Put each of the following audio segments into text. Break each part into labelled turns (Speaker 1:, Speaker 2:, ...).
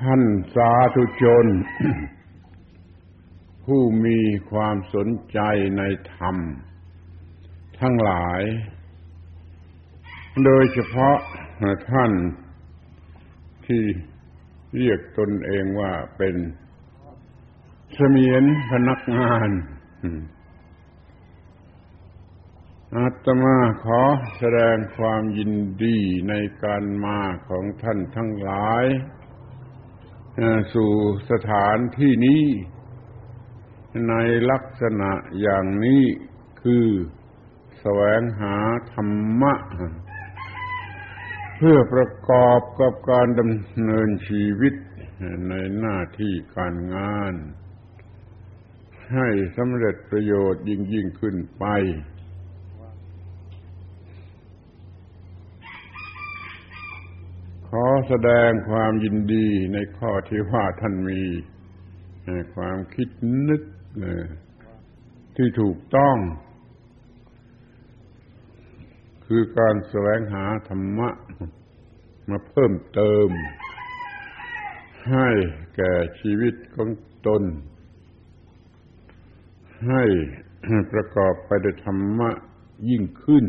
Speaker 1: ท่านสาธุชน ผู้มีความสนใจในธรรม ทั้งหลาย โดยเฉพาะท่านที่เรียกตนเองว่าเป็นเสมียนพนักงานอาตมาขอแสดงความยินดีในการมาของท่านทั้งหลาย สู่สถานที่นี้ ในลักษณะอย่างนี้คือแสวงหาธรรมะ เพื่อประกอบกับการดำเนินชีวิตในหน้าที่การงาน ให้สำเร็จประโยชน์ยิ่งยิ่งขึ้นไปขอ แสดงความยินดีในข้อที่ว่าท่านมีความคิดนึกที่ถูกต้อง คือการแสวงหาธรรมะ มาเพิ่มเติม ให้แก่ชีวิตของตน ให้ประกอบไปด้วยธรรมะยิ่งขึ้น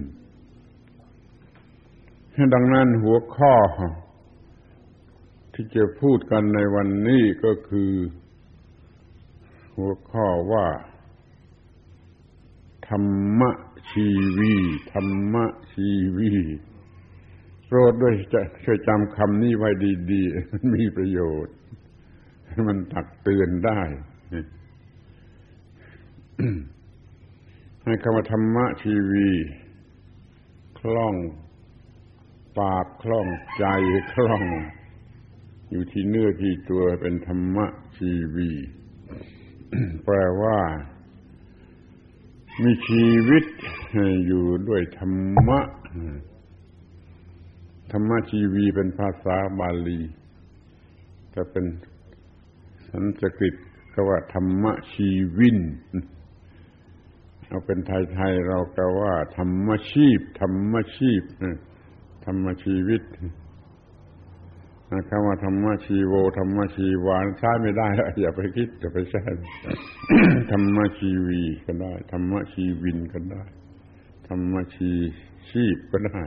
Speaker 1: ดังนั้นหัวข้อ ที่จะพูดกันในวันนี้ก็คือ หัวข้อว่า ธรรมะชีวีธรรมะชีวีโปรดด้วยจะช่วยจำคำนี้ไว้ดี ๆ มันมีประโยชน์ มันตักเตือนได้ ให้คำว่าธรรมะชีวีคล่องปากคล่องใจคล่อง อยู่ที่เนื้อที่ตัวเป็นธรรมะชีวี แปลว่า มีชีวิตอยู่ด้วยธรรมะ ธรรมะชีวีเป็นภาษาบาลีจะเป็นสันสกฤตก็ว่าธรรมะชีวิน เอาเป็นไทยๆเราก็ว่า ธรรมชีพ ธรรมชีพธรรมชีวิต คำว่าธรรมชีโวธรรมชีวานใช้ไม่ได้แล้วอย่าไปคิดอย่าไปใช้ธรรมชีวีก็ได้ธรรมชีวินก็ได้ธรรมชีชีพก็ได้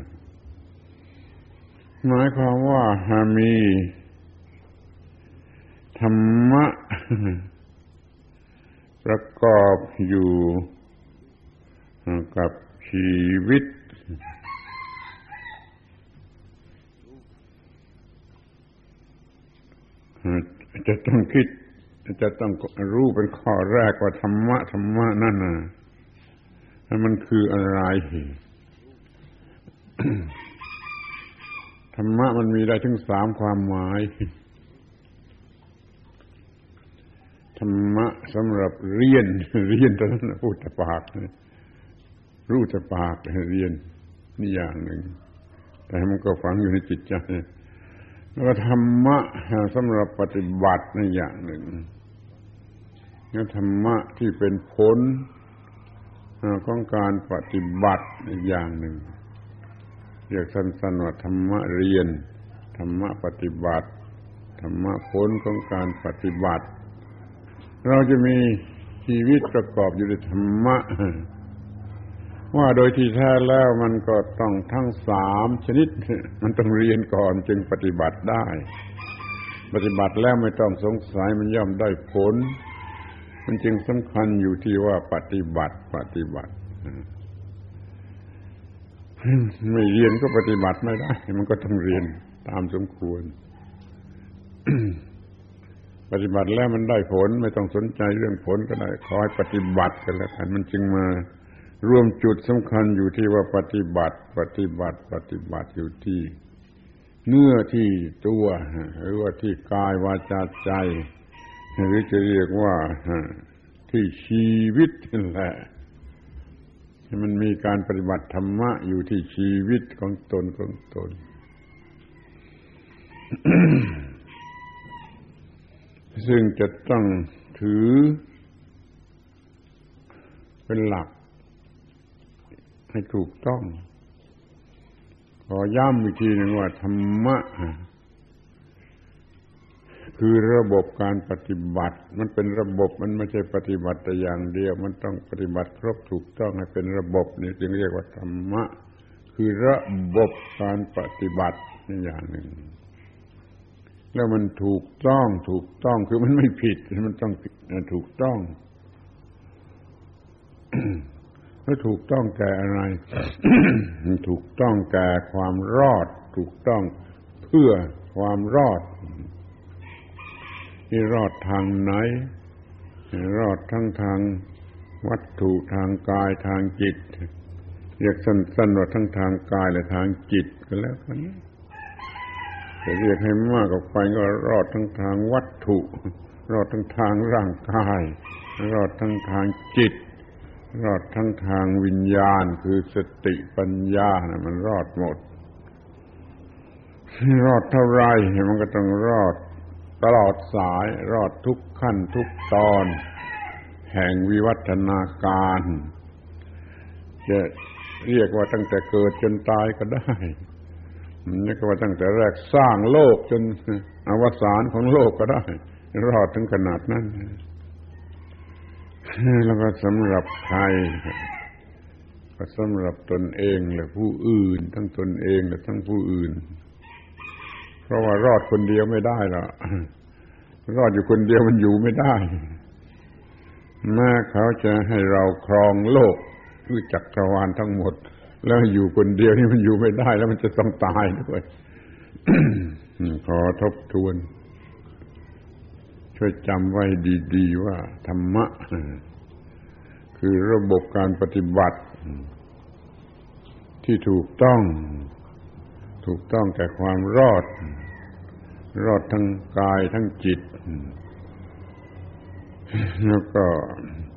Speaker 1: หมายความว่าหามีธรรมะ ประกอบอยู่กับชีวิต จะต้องคิด จะต้องรู้เป็นข้อแรกว่าธรรมะธรรมะนั่นน่ะมันคืออะไรธรรมะมันมีได้ถึงสามความหมาย ธรรมะสำหรับเรียน เรียนตอนนั้นพูดแต่ปากรู้แต่ปากเรียน นี่อย่างหนึ่ง แต่มันก็ฝังอยู่ในจิตใจ แล้วธรรมะสำหรับปฏิบัติในอย่างหนึ่งนี่ธรรมะที่เป็นผลของการปฏิบัติในอย่างหนึ่งเรียกสั้นๆว่าธรรมะเรียน ธรรมะปฏิบัติ ธรรมะผลของการปฏิบัติ เราจะมีชีวิตประกอบอยู่ด้วยธรรมะ ว่าโดยที่แท้แล้วมันก็ต้องทั้งสามชนิด มันต้องเรียนก่อนจึงปฏิบัติได้ ปฏิบัติแล้วไม่ต้องสงสัยมันย่อมได้ผล มันจึงสำคัญอยู่ที่ว่าปฏิบัติปฏิบัติไม่เรียนก็ปฏิบัติไม่ได้ มันก็ต้องเรียนตามสมควร ปฏิบัติแล้วมันได้ผล ไม่ต้องสนใจเรื่องผลก็ได้ขอให้ปฏิบัติกันแล้วกันมันจึงมา รวมจุดสำคัญอยู่ที่ว่าปฏิบัติ ปฏิบัติ ปฏิบัติอยู่ที่เนื้อที่ตัว หรือว่าที่กายวาจาใจ หรือจะเรียกว่าที่ชีวิตนั่นแหละมันมีการปฏิบัติธรรมะอยู่ที่ชีวิตของตนของตน ซึ่งจะต้องถือเป็นหลัก ให้ถูกต้อง ขอย้ำอีกทีหนึ่งว่าธรรมะ คือระบบการปฏิบัติ มันเป็นระบบมันไม่ใช่ปฏิบัติแต่อย่างเดียว มันต้องปฏิบัติครบถูกต้องให้เป็นระบบนี่จึงเรียกว่าธรรมะ คือระบบการปฏิบัตินี่อย่างหนึ่ง แล้วมันถูกต้องถูกต้องคือมันไม่ผิดมันต้องถูกต้อง ล้วถูกต้องแก่อะไร ถูกต้องแก่ความรอด ถูกต้องเพื่อความรอดนี่รอดทางไหน รอดทั้งทางวัตถุทางกายทางจิต เรียกสั้นๆว่าทั้งทางกายและทางจิตก็แล้วกันจะเรียกให้มากออกไปก็รอดทั้งทางวัตถุ รอดทั้งทางร่างกาย รอดทั้งทางจิต รอดทั้งทางวิญญาณคือสติปัญญานะมันรอดหมด รอดเท่าไรมันก็ต้องรอดตลอดสายรอดทุกขั้นทุกตอน แห่งวิวัฒนาการ จะเรียกว่าตั้งแต่เกิดจนตายก็ได้นี่ก็ว่าตั้งแต่แรกสร้างโลกจนอวสานของโลกก็ได้ รอดถึงขนาดนั้น แล้วก็สำหรับใครก็สำหรับตนเองและผู้อื่น ทั้งตนเองและทั้งผู้อื่น เพราะว่ารอดคนเดียวไม่ได้ละรอดอยู่คนเดียวมันอยู่ไม่ได้แม้เขาจะให้เราครองโลกคือจักรวาลทั้งหมด แล้วอยู่คนเดียวนี่มันอยู่ไม่ได้ แล้วมันจะต้องตายด้วยขอทบทวน ช่วยจำไว้ดี ๆ ว่า ธรรมะ คือระบบการปฏิบัติ ที่ถูกต้อง ถูกต้องแก่ความรอด รอดทั้งกายทั้งจิต แล้วก็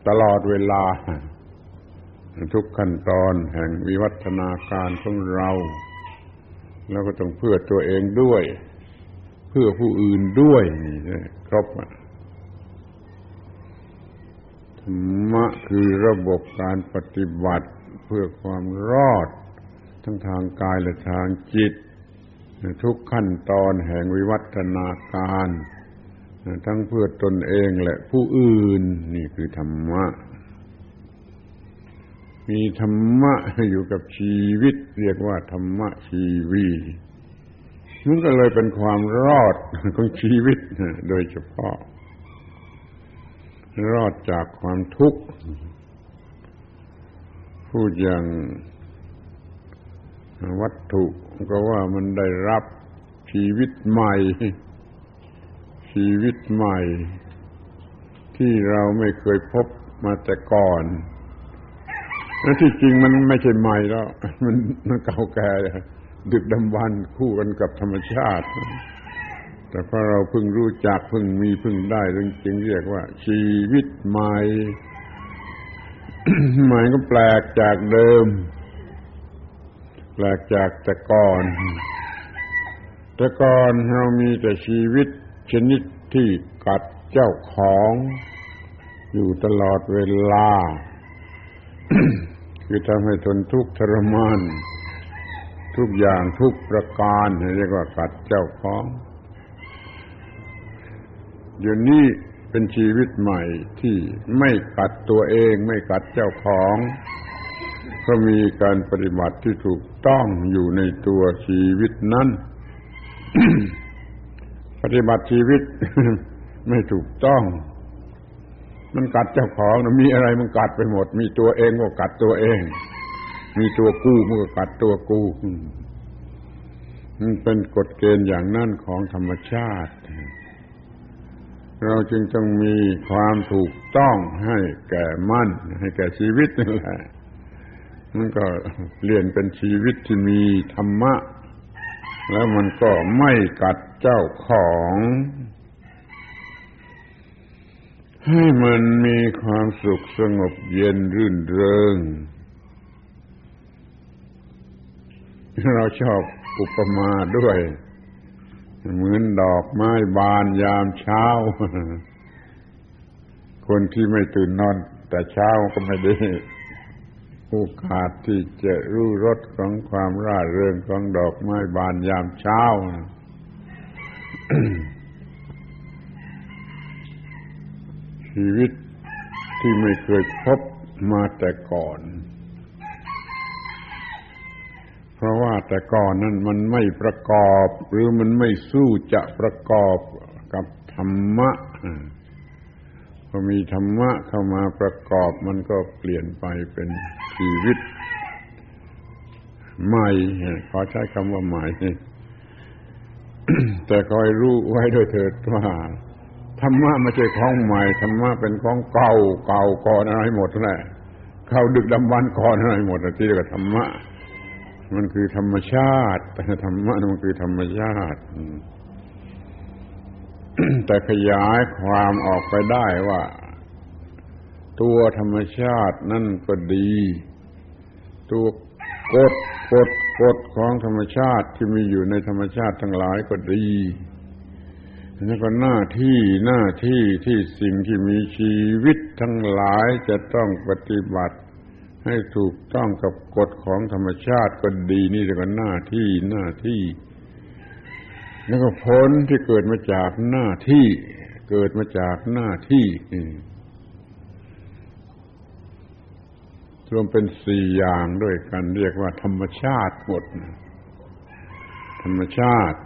Speaker 1: ตลอดเวลา ทุกขั้นตอนแห่งวิวัฒนาการของเรา แล้วก็ต้องเพื่อตัวเองด้วย เพื่อผู้อื่นด้วยนี่ ครบธรรมะคือระบบการปฏิบัติเพื่อความรอด ทั้งทางกายและทางจิต ทุกขั้นตอนแห่งวิวัฒนาการ ทั้งเพื่อตนเองและผู้อื่น นี่คือธรรมะ มีธรรมะอยู่กับชีวิต เรียกว่าธรรมะชีวี นั่นก็เลยเป็นความรอดของชีวิตโดยเฉพาะ รอดจากความทุกข์พูดอย่างวัตถุก็ว่ามันได้รับชีวิตใหม่ ชีวิตใหม่ ที่เราไม่เคยพบมาแต่ก่อนและที่จริงมันไม่ใช่ใหม่แล้ว มันมันเก่าแก่ ดึกดำบรรคู่กันกับธรรมชาติ แต่พอเราเพิ่งรู้จักเพิ่งมีเพิ่งได้จึงเรียกว่า ชีวิตใหม่ใหม่ก็แปลกจากเดิม แปลกจากแต่ก่อน แต่ก่อนเรามีแต่ชีวิตชนิดที่กัดเจ้าของ อยู่ตลอดเวลา คือทำให้ทนทุกข์ทรมาน ทุกอย่างทุกประการเรียกว่ากัดเจ้าของเดี๋ยวนี้เป็นชีวิตใหม่ที่ไม่กัดตัวเองไม่กัดเจ้าของ ก็มีการปฏิบัติที่ถูกต้องอยู่ในตัวชีวิตนั้น ปฏิบัติชีวิต ไม่ถูกต้อง มันกัดเจ้าของนะมีอะไรมันกัดไปหมด มีตัวเองก็กัดตัวเอง มีตัวกู้มันก็กัดตัวกู้มันเป็นกฎเกณฑ์อย่างนั่นของธรรมชาติ เราจึงต้องมีความถูกต้องให้แก่มั่น ให้แก่ชีวิตนั่นแหละ มันก็เปลี่ยนเป็นชีวิตที่มีธรรมะ แล้วมันก็ไม่กัดเจ้าของ ให้มันมีความสุขสงบเย็นรื่นเริง เราชอบอุปมาด้วย เหมือนดอกไม้บานยามเช้า คนที่ไม่ตื่นนอน แต่เช้าก็ไม่ได้โอกาสที่จะรู้รสของความร่าเริงของดอกไม้บานยามเช้า ชีวิตที่ไม่เคยพบมาแต่ก่อน เพราะว่าแต่ก่อนนั้นมันไม่ประกอบ หรือมันไม่สู้จะประกอบกับธรรมะพอมีธรรมะเข้ามาประกอบมันก็เปลี่ยนไปเป็นชีวิต ใหม่ขอใช้คำว่าใหม่แต่คอยรู้ไว้ด้วยเถิดว่าธรรมะไม่ใช่ของใหม่ธรรมะเป็นของเก่าเก่าก่อนอะไรหมดแหละเขาดึกดำบรรก่อนอะไรหมดที่เรียกว่าธรรมะ มันคือธรรมชาติแต่ธรรมะมันคือธรรมชาติแต่ขยายความออกไปได้ว่า ตัวธรรมชาตินั่นก็ดี ตัวกฎกฎกฎของธรรมชาติที่มีอยู่ในธรรมชาติทั้งหลายก็ดีนี่ก็หน้าที่หน้าที่ที่สิ่งที่มีชีวิตทั้งหลายจะต้องปฏิบัติ ให้ถูกต้องกับกฎของธรรมชาติก็ดีนี่แต่ก็หน้าที่หน้าที่ แล้วก็ผลที่เกิดมาจากหน้าที่ เกิดมาจากหน้าที่รวมเป็นสี่อย่างด้วยกันเรียกว่าธรรมชาติหมดธรรมชาติ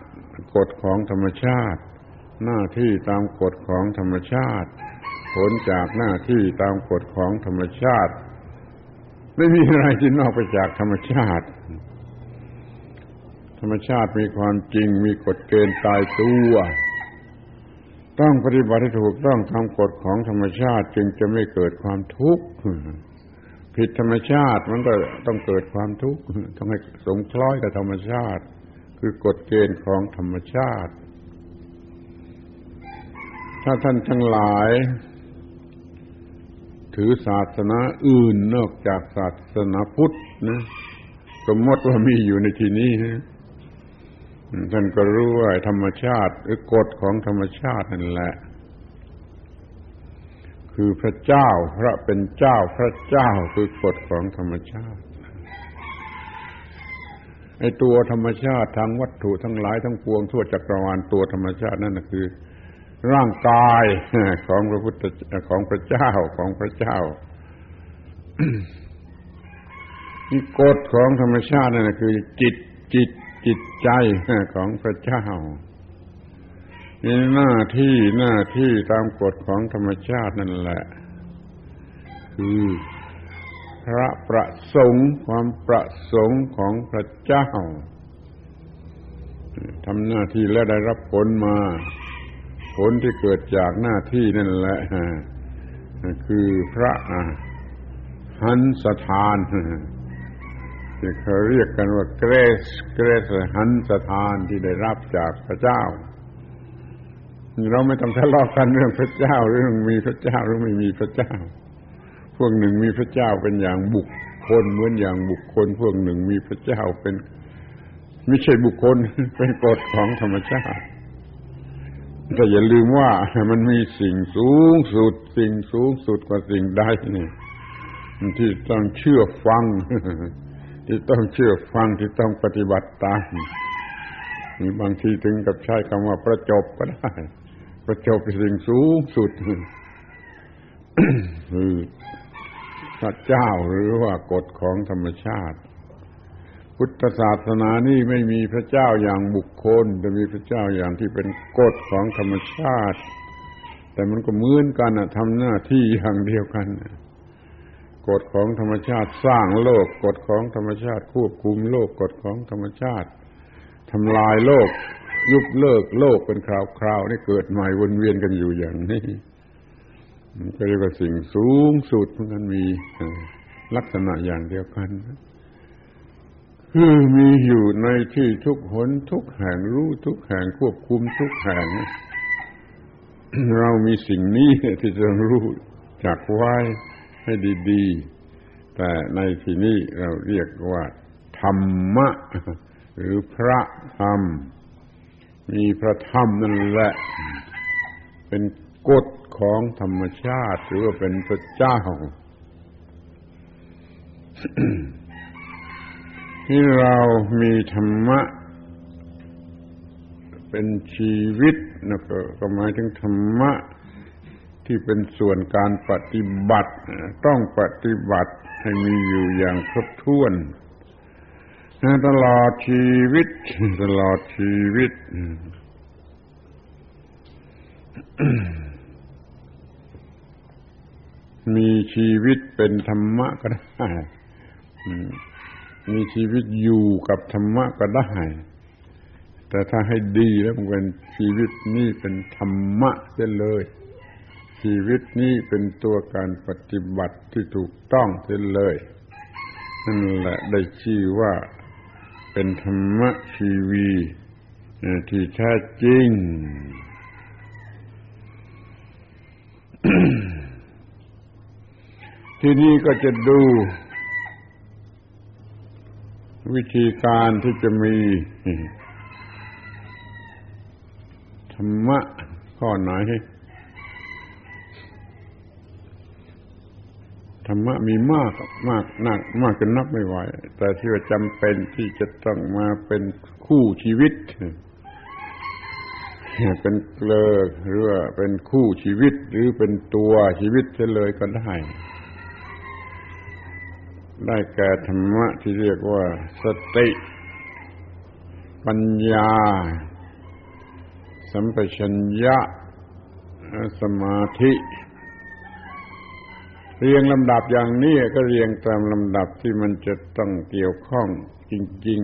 Speaker 1: กฎของธรรมชาติ หน้าที่ตามกฎของธรรมชาติ ผลจากหน้าที่ตามกฎของธรรมชาติ ไม่มีอะไรที่นอกไปจากธรรมชาติ ธรรมชาติมีความจริง มีกฎเกณฑ์ตายตัว ต้องปฏิบัติให้ถูกต้องตามกฎของธรรมชาติจึงจะไม่เกิดความทุกข์ผิดธรรมชาติมันก็ต้องเกิดความทุกข์ต้องให้สงคล้อยกับธรรมชาติ คือกฎเกณฑ์ของธรรมชาติ ถ้าท่านทั้งหลาย ถือศาสนาอื่นนอกจากศาสนาพุทธนะสมมติว่ามีอยู่ในที่นี้นะท่านก็รู้ว่าธรรมชาติหรือกฎของธรรมชาตินั่นแหละ คือพระเจ้าพระเป็นเจ้าพระเจ้าคือกฎของธรรมชาติไอตัวธรรมชาติทางวัตถุทั้งหลายทั้งปวงทั่วจักรวาลตัวธรรมชาตินั่นคือ ร่างกายของพระพุทธของพระเจ้าของพระเจ้านี่กฎของธรรมชาตินั่นคือจิตจิตจิตใจของพระเจ้ามีหน้าที่หน้าที่ตามกฎของธรรมชาตินั่นแหละ คือพระประสงค์ความประสงค์ของพระเจ้าทำหน้าที่และได้รับผลมา ผลที่เกิดจากหน้าที่นั่นแหละคือพระหันสถานที่เขาเรียกกันว่าเกรสเกรสหันสถานที่ได้รับจากพระเจ้า เราไม่ต้องทะเลาะกันเรื่องพระเจ้าเรื่องมีพระเจ้าหรือไม่มีพระเจ้า พวกหนึ่งมีพระเจ้าเป็นอย่างบุคคลเหมือนอย่างบุคคล พวกหนึ่งมีพระเจ้าเป็น ไม่ใช่บุคคลเป็นกฎของธรรมชาติ แต่อย่าลืมว่ามันมีสิ่งสูงสุด สิ่งสูงสุดกว่าสิ่งใดนี่ที่ต้องเชื่อฟัง ที่ต้องเชื่อฟังที่ต้องปฏิบัติตามมีบางทีถึงกับใช้คำว่าประจบก็ได้ ประจบสิ่งสูงสุดคือพระเจ้าหรือว่ากฎของธรรมชาติ พุทธศาสนานี่ไม่มีพระเจ้าอย่างบุคคล แต่มีพระเจ้าอย่างที่เป็นกฎของธรรมชาติ แต่มันก็เหมือนกันนะทำหน้าที่อย่างเดียวกันกฎของธรรมชาติสร้างโลกกฎของธรรมชาติควบคุมโลกกฎของธรรมชาติทำลายโลก ยุบเลิกโลกเป็นคราวๆนี่เกิดใหม่วนเวียนกันอยู่อย่างนี้มันก็เรียกว่าสิ่งสูงสุดมันมีลักษณะอย่างเดียวกัน มีอยู่ในที่ทุกหนทุกแห่งรู้ทุกแห่งควบคุมทุกแห่งเรามีสิ่งนี้ที่จะรู้จักไว้ให้ดีๆ แต่ในที่นี้เราเรียกว่า ธรรมะ หรือพระธรรม มีพระธรรมนั่นแหละ เป็นกฎของธรรมชาติ หรือว่าเป็นพระเจ้า ที่เรามีธรรมะ เป็นชีวิตนะก็หมายถึงธรรมะที่เป็นส่วนการปฏิบัติ ต้องปฏิบัติให้มีอยู่อย่างครบถ้วนตลอดชีวิต ตลอดชีวิต มีชีวิตเป็นธรรมะก็ได้ มีชีวิตอยู่กับธรรมะก็ได้ แต่ถ้าให้ดีแล้วมันเป็นชีวิตนี้เป็นธรรมะเสียเลย ชีวิตนี้เป็นตัวการปฏิบัติที่ถูกต้องเสียเลยนั่นแหละได้ชื่อว่าเป็นธรรมะชีวีที่แท้จริงที่นี่ก็จะดู วิธีการที่จะมีธรรมะข้อไหนธรรมะมีมากมากนักมากจนนับไม่ไหว แต่ที่ว่าจำเป็นที่จะต้องมาเป็นคู่ชีวิต เป็นเกลอหรือว่าเป็นคู่ชีวิตหรือเป็นตัวชีวิตเฉลยก็ได้ ได้แก่ธรรมะที่เรียกว่าสติ ปัญญา สัมปชัญญะ สมาธิ เรียงลำดับอย่างนี้ก็เรียงตามลำดับที่มันจะต้องเกี่ยวข้องจริง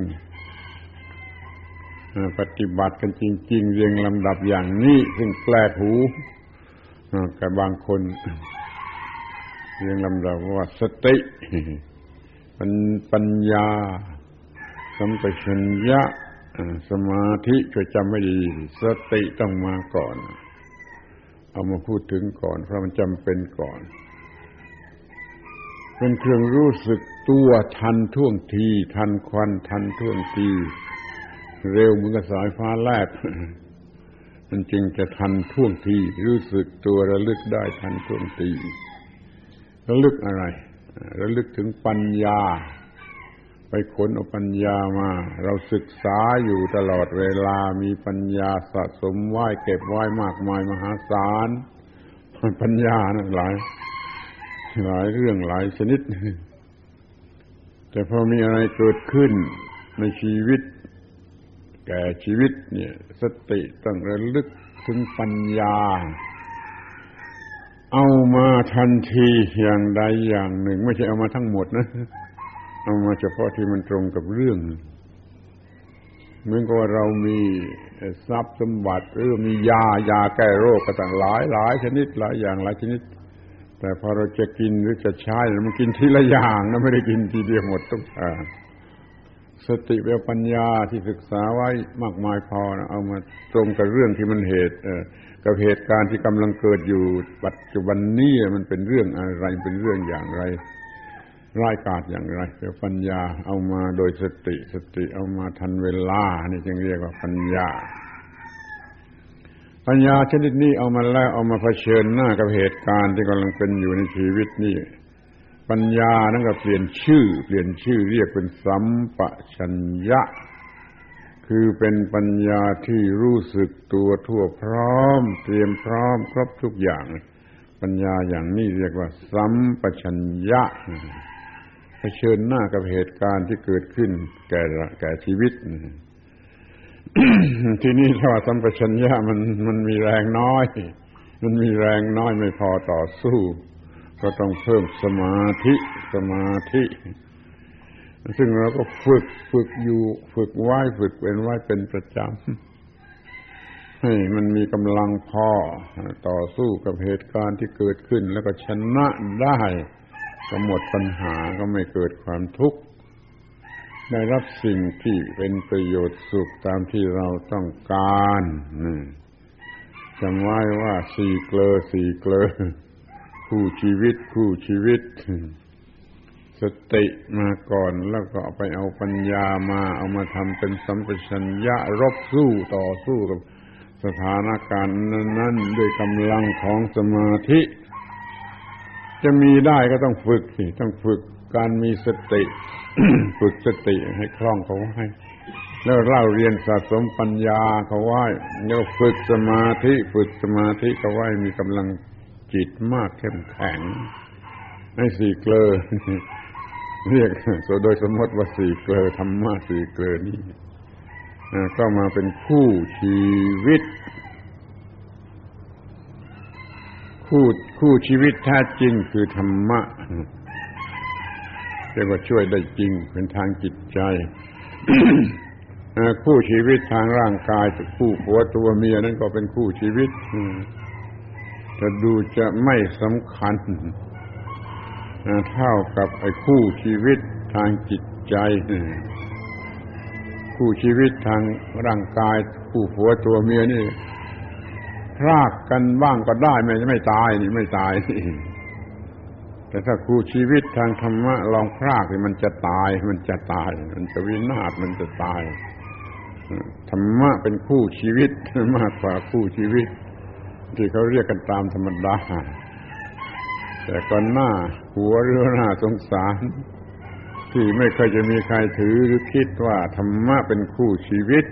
Speaker 1: ๆ ปฏิบัติกันจริง ๆ เรียงลำดับอย่างนี้ ซึ่งแปลกหูกับบางคน เรียงลำดับว่าสติ ปัญญา สัมปชัญญะสมาธิก็จำไม่ดี สติต้องมาก่อน เอามาพูดถึงก่อน เพราะมันจำเป็นก่อน เป็นเครื่องรู้สึกตัวทันท่วงที ทันควันทันท่วงที เร็วเหมือนกับสายฟ้าแลบมันจึงจะทันท่วงที รู้สึกตัวระลึกได้ทันท่วงทีระลึกอะไร ระลึกถึงปัญญา ไปขนเอาปัญญามา เราศึกษาอยู่ตลอดเวลามีปัญญาสะสมไหวเก็บไหวมากมายมหาศาลปัญญานะหลาย หลายเรื่องหลายชนิด แต่พอมีอะไรเกิดขึ้นในชีวิต แก่ชีวิตเนี่ย สติต้องระลึกถึงปัญญา เอามาทันทีอย่างใดอย่างหนึ่ง ไม่ใช่เอามาทั้งหมดนะ เอามาเฉพาะที่มันตรงกับเรื่องเหมือนกับว่าเรามีทรัพย์สมบัติหรือมียายาแก้โรคก็ต่างหลายหลายชนิดหลายอย่างหลายชนิด แต่พอเราจะกินหรือจะใช้มันกินทีละอย่างนะไม่ได้กินทีเดียวหมดทุกอย่าง สติเวปัญญาที่ศึกษาไว้มากมายพอนะเอามาตรงกับเรื่องที่มันเหตุกับเหตุการณ์ที่กำลังเกิดอยู่ปัจจุบันนี้มันเป็นเรื่องอะไรเป็นเรื่องอย่างไรร้ายกาจอย่างไรเวปัญญาเอามาโดยสติสติเอามาทันเวลา นี่จึงเรียกว่าปัญญา ปัญญาชนิดนี้เอามาแล้วเอามาเผชิญหน้ากับเหตุการณ์ที่กำลังเป็นอยู่ในชีวิตนี่ ปัญญานั่นก็เปลี่ยนชื่อ เปลี่ยนชื่อเรียกเป็นสัมปชัญญะ คือเป็นปัญญาที่รู้สึกตัวทั่วพร้อม เตรียมพร้อมครบทุกอย่าง ปัญญาอย่างนี้เรียกว่า สัมปชัญญะเผชิญหน้ากับเหตุการณ์ที่เกิดขึ้น แก่แก่ชีวิตที่นี่ถ้าสัมปชัญญะมันมันมีแรงน้อย มันมีแรงน้อยไม่พอต่อสู้ ก็ต้องเพิ่มสมาธิสมาธิ ซึ่งเราก็ฝึกฝึกอยู่ฝึกไหว้ฝึกเป็นไหว้เป็นประจำให้มันมีกำลังพอต่อสู้กับเหตุการณ์ที่เกิดขึ้น แล้วก็ชนะได้ก็หมดปัญหาก็ไม่เกิดความทุกข์ได้รับสิ่งที่เป็นประโยชน์สุขตามที่เราต้องการจำไว้ว่าสี่เกลอสี่เกลอ คู่ชีวิตคู่ชีวิต สติมาก่อนแล้วก็ไปเอาปัญญามาเอามาทำเป็นสัมปชัญญะรบสู้ต่อสู้กับสถานการณ์นั้นๆด้วยกำลังของสมาธิ จะมีได้ก็ต้องฝึกสิต้องฝึกการมีสติ ฝึกสติให้คล่องเขาไว้แล้วเล่าเรียนสะสมปัญญาเขาไว้แล้วฝึกสมาธิ ฝึกสมาธิเขาไว้มีกำลัง จิตมากเข้มแข็งให้สี่เกลอเรียกโดยสมมติว่าสี่เกลอธรรมะสี่เกลอนี่ก็มาเป็นคู่ชีวิต คู่คู่ชีวิตแท้จริงคือธรรมะเรียกว่าช่วยได้จริงเป็นทางจิตใจคู่ชีวิตทางร่างกายคู่ผัวตัวเมียนั่นก็เป็นคู่ชีวิต แต่ดูจะไม่สำคัญเท่ากับไอ้คู่ชีวิตทางจิตใจ คู่ชีวิตทางร่างกาย คู่ผัวตัวเมียนี่พรากกันบ้างก็ได้ไม่ไม่ตายนี่ไม่ตายแต่ถ้าคู่ชีวิตทางธรรมะลองพรากนี่มันจะตาย มันจะตาย มันจะวินาศมันจะตายธรรมะเป็นคู่ชีวิตมากกว่าคู่ชีวิต ที่เขาเรียกกันตามธรรมดา แต่ก่อนหน้าหัวเรือหน้าสงสาร ที่ไม่เคยจะมีใครถือหรือคิดว่าธรรมะเป็นคู่ชีวิต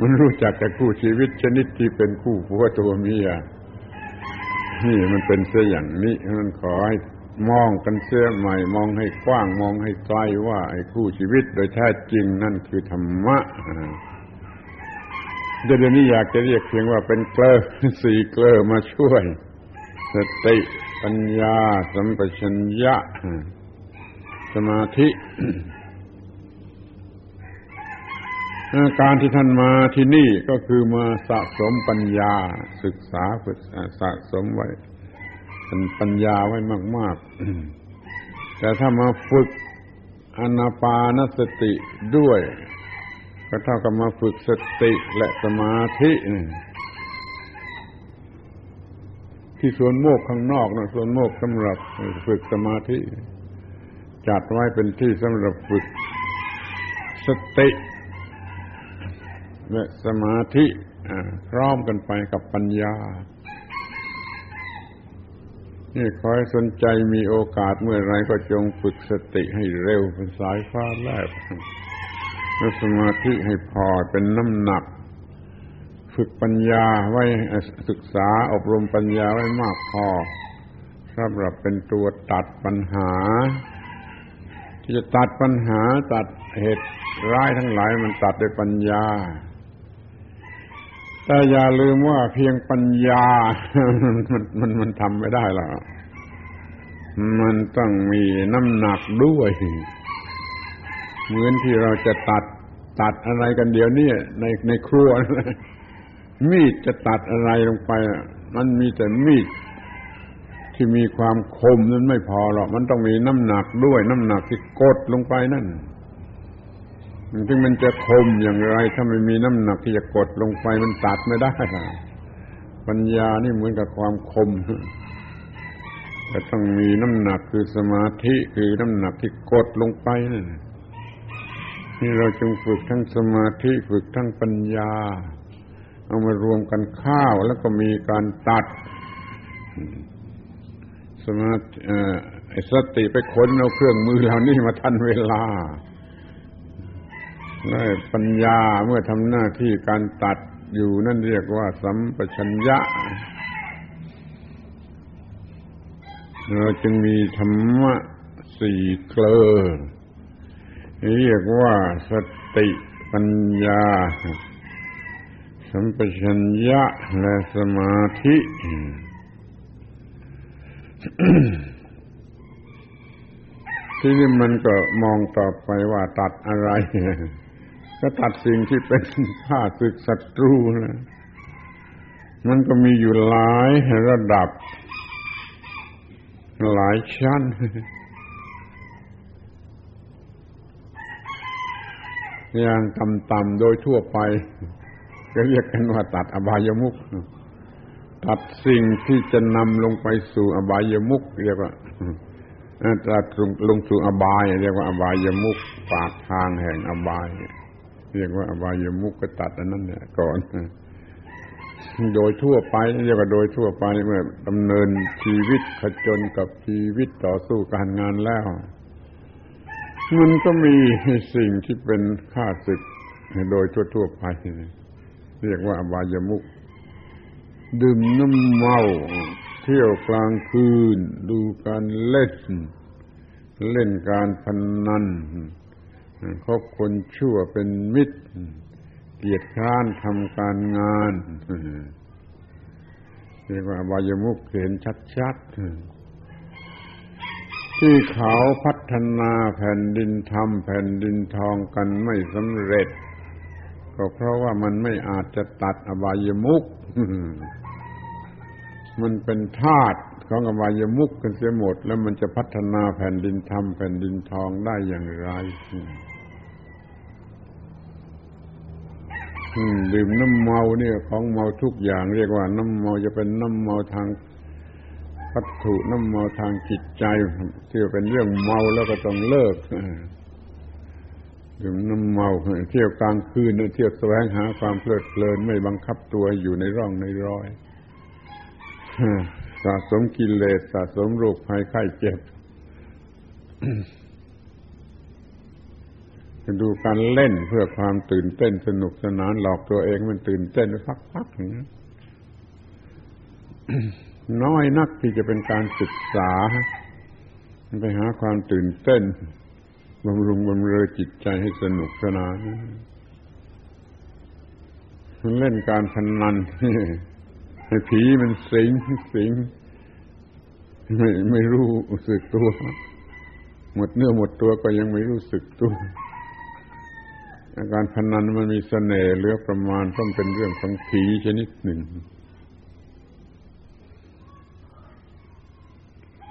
Speaker 1: มันรู้จักแต่คู่ชีวิตชนิดที่เป็นคู่ผัวตัวเมียนี่มันเป็นเสียอย่างนี้มันขอให้มองกันเสียใหม่ มองให้กว้างมองให้ไกลว่าไอ้คู่ชีวิตโดยแท้จริงนั่นคือธรรมะ เดี๋ยวนี้อยากจะเรียกเพียงว่าเป็นเกลอสี่เกลอมาช่วย สติปัญญา สัมปชัญญะ สมาธิการที่ท่านมาที่นี่ก็คือมาสะสมปัญญา ศึกษาฝึกสะสมไว้เป็นปัญญาไว้มาก ๆ แต่ถ้ามาฝึกอนาปานสติด้วย ก็เท่ากับมาฝึกสติและสมาธิที่สวนโมกข้างนอกนะสวนโมกสำหรับฝึกสมาธิ จัดไว้เป็นที่สำหรับฝึกสติและสมาธิพร้อมกันไปกับปัญญา นี่คอยสนใจมีโอกาสเมื่อไรก็จงฝึกสติให้เร็วเป็นสายฟ้าแลบ และสมาธิให้พอเป็นน้ำหนัก ฝึกปัญญาไว้ศึกษาอบรมปัญญาไว้มากพอสำหรับเป็นตัวตัดปัญหา ที่จะตัดปัญหาตัดเหตุร้ายทั้งหลายมันตัดด้วยปัญญาแต่อย่าลืมว่าเพียงปัญญา มันมันมันทำไม่ได้หรอกมันต้องมีน้ำหนักด้วย เหมือนที่เราจะตัดตัดอะไรกันเดี๋ยวนี้ในในครัว มีดจะตัดอะไรลงไปมันมีแต่มีดที่มีความคมนั้นไม่พอหรอกมันต้องมีน้ำหนักด้วย น้ำหนักที่กดลงไปนั่นถึงมันจะคมอย่างไร ถ้าไม่มีน้ำหนักที่จะกดลงไปมันตัดไม่ได้ปัญญานี่เหมือนกับความคมแต่ต้องมีน้ำหนักคือสมาธิคือน้ำหนักที่กดลงไปนั่น นี่เราจึงฝึกทั้งสมาธิฝึกทั้งปัญญา เอามารวมกันข้าวแล้วก็มีการตัด สมาธิสติไปค้นเอาเครื่องมือเหล่านี้มาทันเวลาได้ปัญญาเมื่อทำหน้าที่การตัดอยู่นั่นเรียกว่า สัมปชัญญะ เราจึงมีธรรมะสี่เกลอ เรียกว่าสติปัญญา สัมปชัญญะและสมาธิ ที่นี่มันก็มองต่อไปว่าตัดอะไร ก็ตัดสิ่งที่เป็นข้าศึกศัตรูนะมันก็มีอยู่หลายระดับ หลายชั้น อย่างต่ำๆโดยทั่วไปก็เรียกกันว่าตัดอบายมุกตัดสิ่งที่จะนำลงไปสู่อบายมุกเรียกว่าตัดลงสู่อบาย เรียกว่าอบายมุกปากทางแห่งอบาย เรียกว่าอบายมุกก็ตัดอันนั้นเนี่ยก่อนโดยทั่วไปเรียกว่าโดยทั่วไปเมื่อดำเนินชีวิตขจนกับชีวิตต่อสู้การงานแล้ว มันก็มีสิ่งที่เป็นค่าศึกโดยทั่วๆไปเรียกว่าอบายมุกดื่มน้ำเมา เที่ยวกลางคืน ดูการเล่น เล่นการพนนันคบคนชั่วเป็นมิตร เกียรติค้านทำการงาน เรียกว่าบายมุกเห็นชัดๆ ที่เขาพัฒนาแผ่นดินทำแผ่นดินทองกันไม่สำเร็จ ก็เพราะว่ามันไม่อาจจะตัดอบายมุกมันเป็นธาตุของอบายมุกกันเสียหมด แล้วมันจะพัฒนาแผ่นดินทำแผ่นดินทองได้อย่างไรดื่มน้ำเมาเนี่ยของเมาทุกอย่างเรียกว่าน้ำเมาจะเป็นน้ำเมาทาง วัตถุน้ำเมาทางจิตใจที่เป็นเรื่องเมาแล้วก็ต้องเลิกดื่มน้ำเมาเที่ยวกลางคืนเที่ยวแสวงหาความเพลิดเพลินไม่บังคับตัวอยู่ในร่องในรอยสะสมกิเลสสะสมโรคภัยไข้เจ็บดูการเล่นเพื่อความตื่นเต้นสนุกสนานหลอกตัวเองมันตื่นเต้นพักๆอย่างนี้ น้อยนักที่จะเป็นการศึกษาไปหาความตื่นเต้นบำรุงบำเรอจิตใจให้สนุกสนานมันเล่นการพนนันให้ผีมันสิงสิงไม่ไม่รู้สึกตัว หมดเนื้อหมดตัวก็ยังไม่รู้สึกตัวการพนันมันมีเสน่ห์เหลือประมาณต้องเป็นเรื่องของผีชนิดหนึ่ง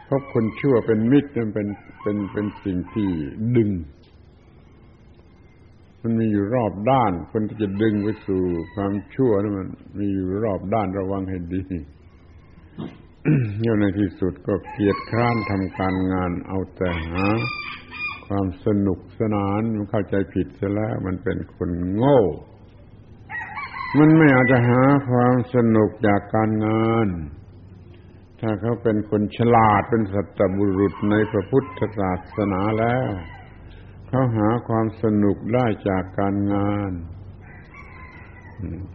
Speaker 1: พราะคนชั่วเป็นมิตรนั่นเป็นเป็นเป็นสิ่งที่ดึง มันมีอยู่รอบด้าน คนที่จะดึงไปสู่ความชั่วนั่นมัน มีอยู่รอบด้านระวังให้ดีเยี่ยในที่สุดก็เกียดคร้านทำการงานเอาแต่หา ความสนุกสนานมันเข้าใจผิดซะแล้ว มันเป็นคนโง่ มันไม่อาจจะหาความสนุกจากการงาน ถ้าเขาเป็นคนฉลาดเป็นสัตบุรุษในพระพุทธศาสนาแล้ว เขาหาความสนุกได้จากการงาน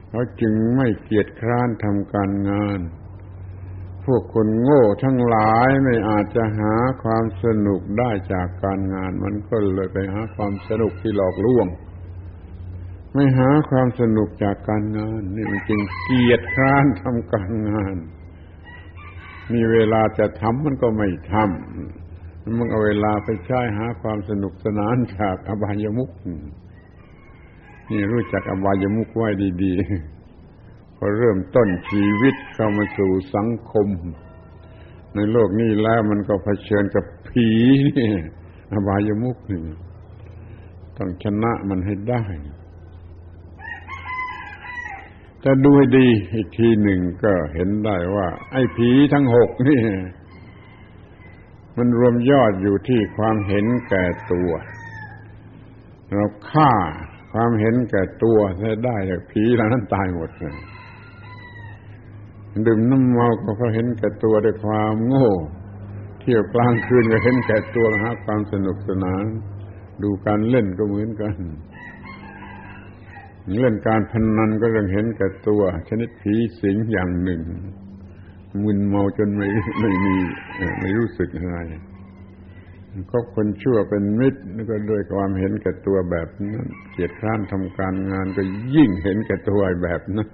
Speaker 1: เขาจึงไม่เกียจคร้านทำการงาน พวกคนโง่ทั้งหลายไม่อาจจะหาความสนุกได้จากการงาน มันก็เลยไปหาความสนุกที่หลอกลวง ไม่หาความสนุกจากการงาน นี่มันจริงเกียดคร้านทำการงาน มีเวลาจะทำมันก็ไม่ทำมันเอาเวลาไปใช้หาความสนุกสนานจากอบายมุกนี่รู้จักอบายมุกไว้ดีๆ พอเริ่มต้นชีวิตเข้ามาสู่สังคม ในโลกนี้แล้วมันก็เผชิญกับผีนี่อบายมุกนี่ต้องชนะมันให้ได้ แต่ดูให้ดีอีกทีหนึ่งก็เห็นได้ว่า ไอ้ผีทั้งหกนี่ มันรวมยอดอยู่ที่ความเห็นแก่ตัว เราฆ่าความเห็นแก่ตัวได้ผีเหล่านั้นตายหมดเลยดื่มน้ำเมาก็เพราะเห็นแก่ตัวด้วยความโง่ เที่ยวกลางคืนก็เห็นแก่ตัวหาความสนุกสนาน ดูการเล่นก็เหมือนกัน เล่นการพนนันก็เรื่องเห็นแก่ตัว ชนิดผีสิงอย่างหนึ่งมึนเมาจนไม่ไม่มีไม่รู้สึกอะไรก็คนชั่วเป็นมิตรก็ด้วยความเห็นแก่ตัวแบบนั้นเกียรติคร้านทำการงานก็ยิ่งเห็นแก่ตัวแบบนั้น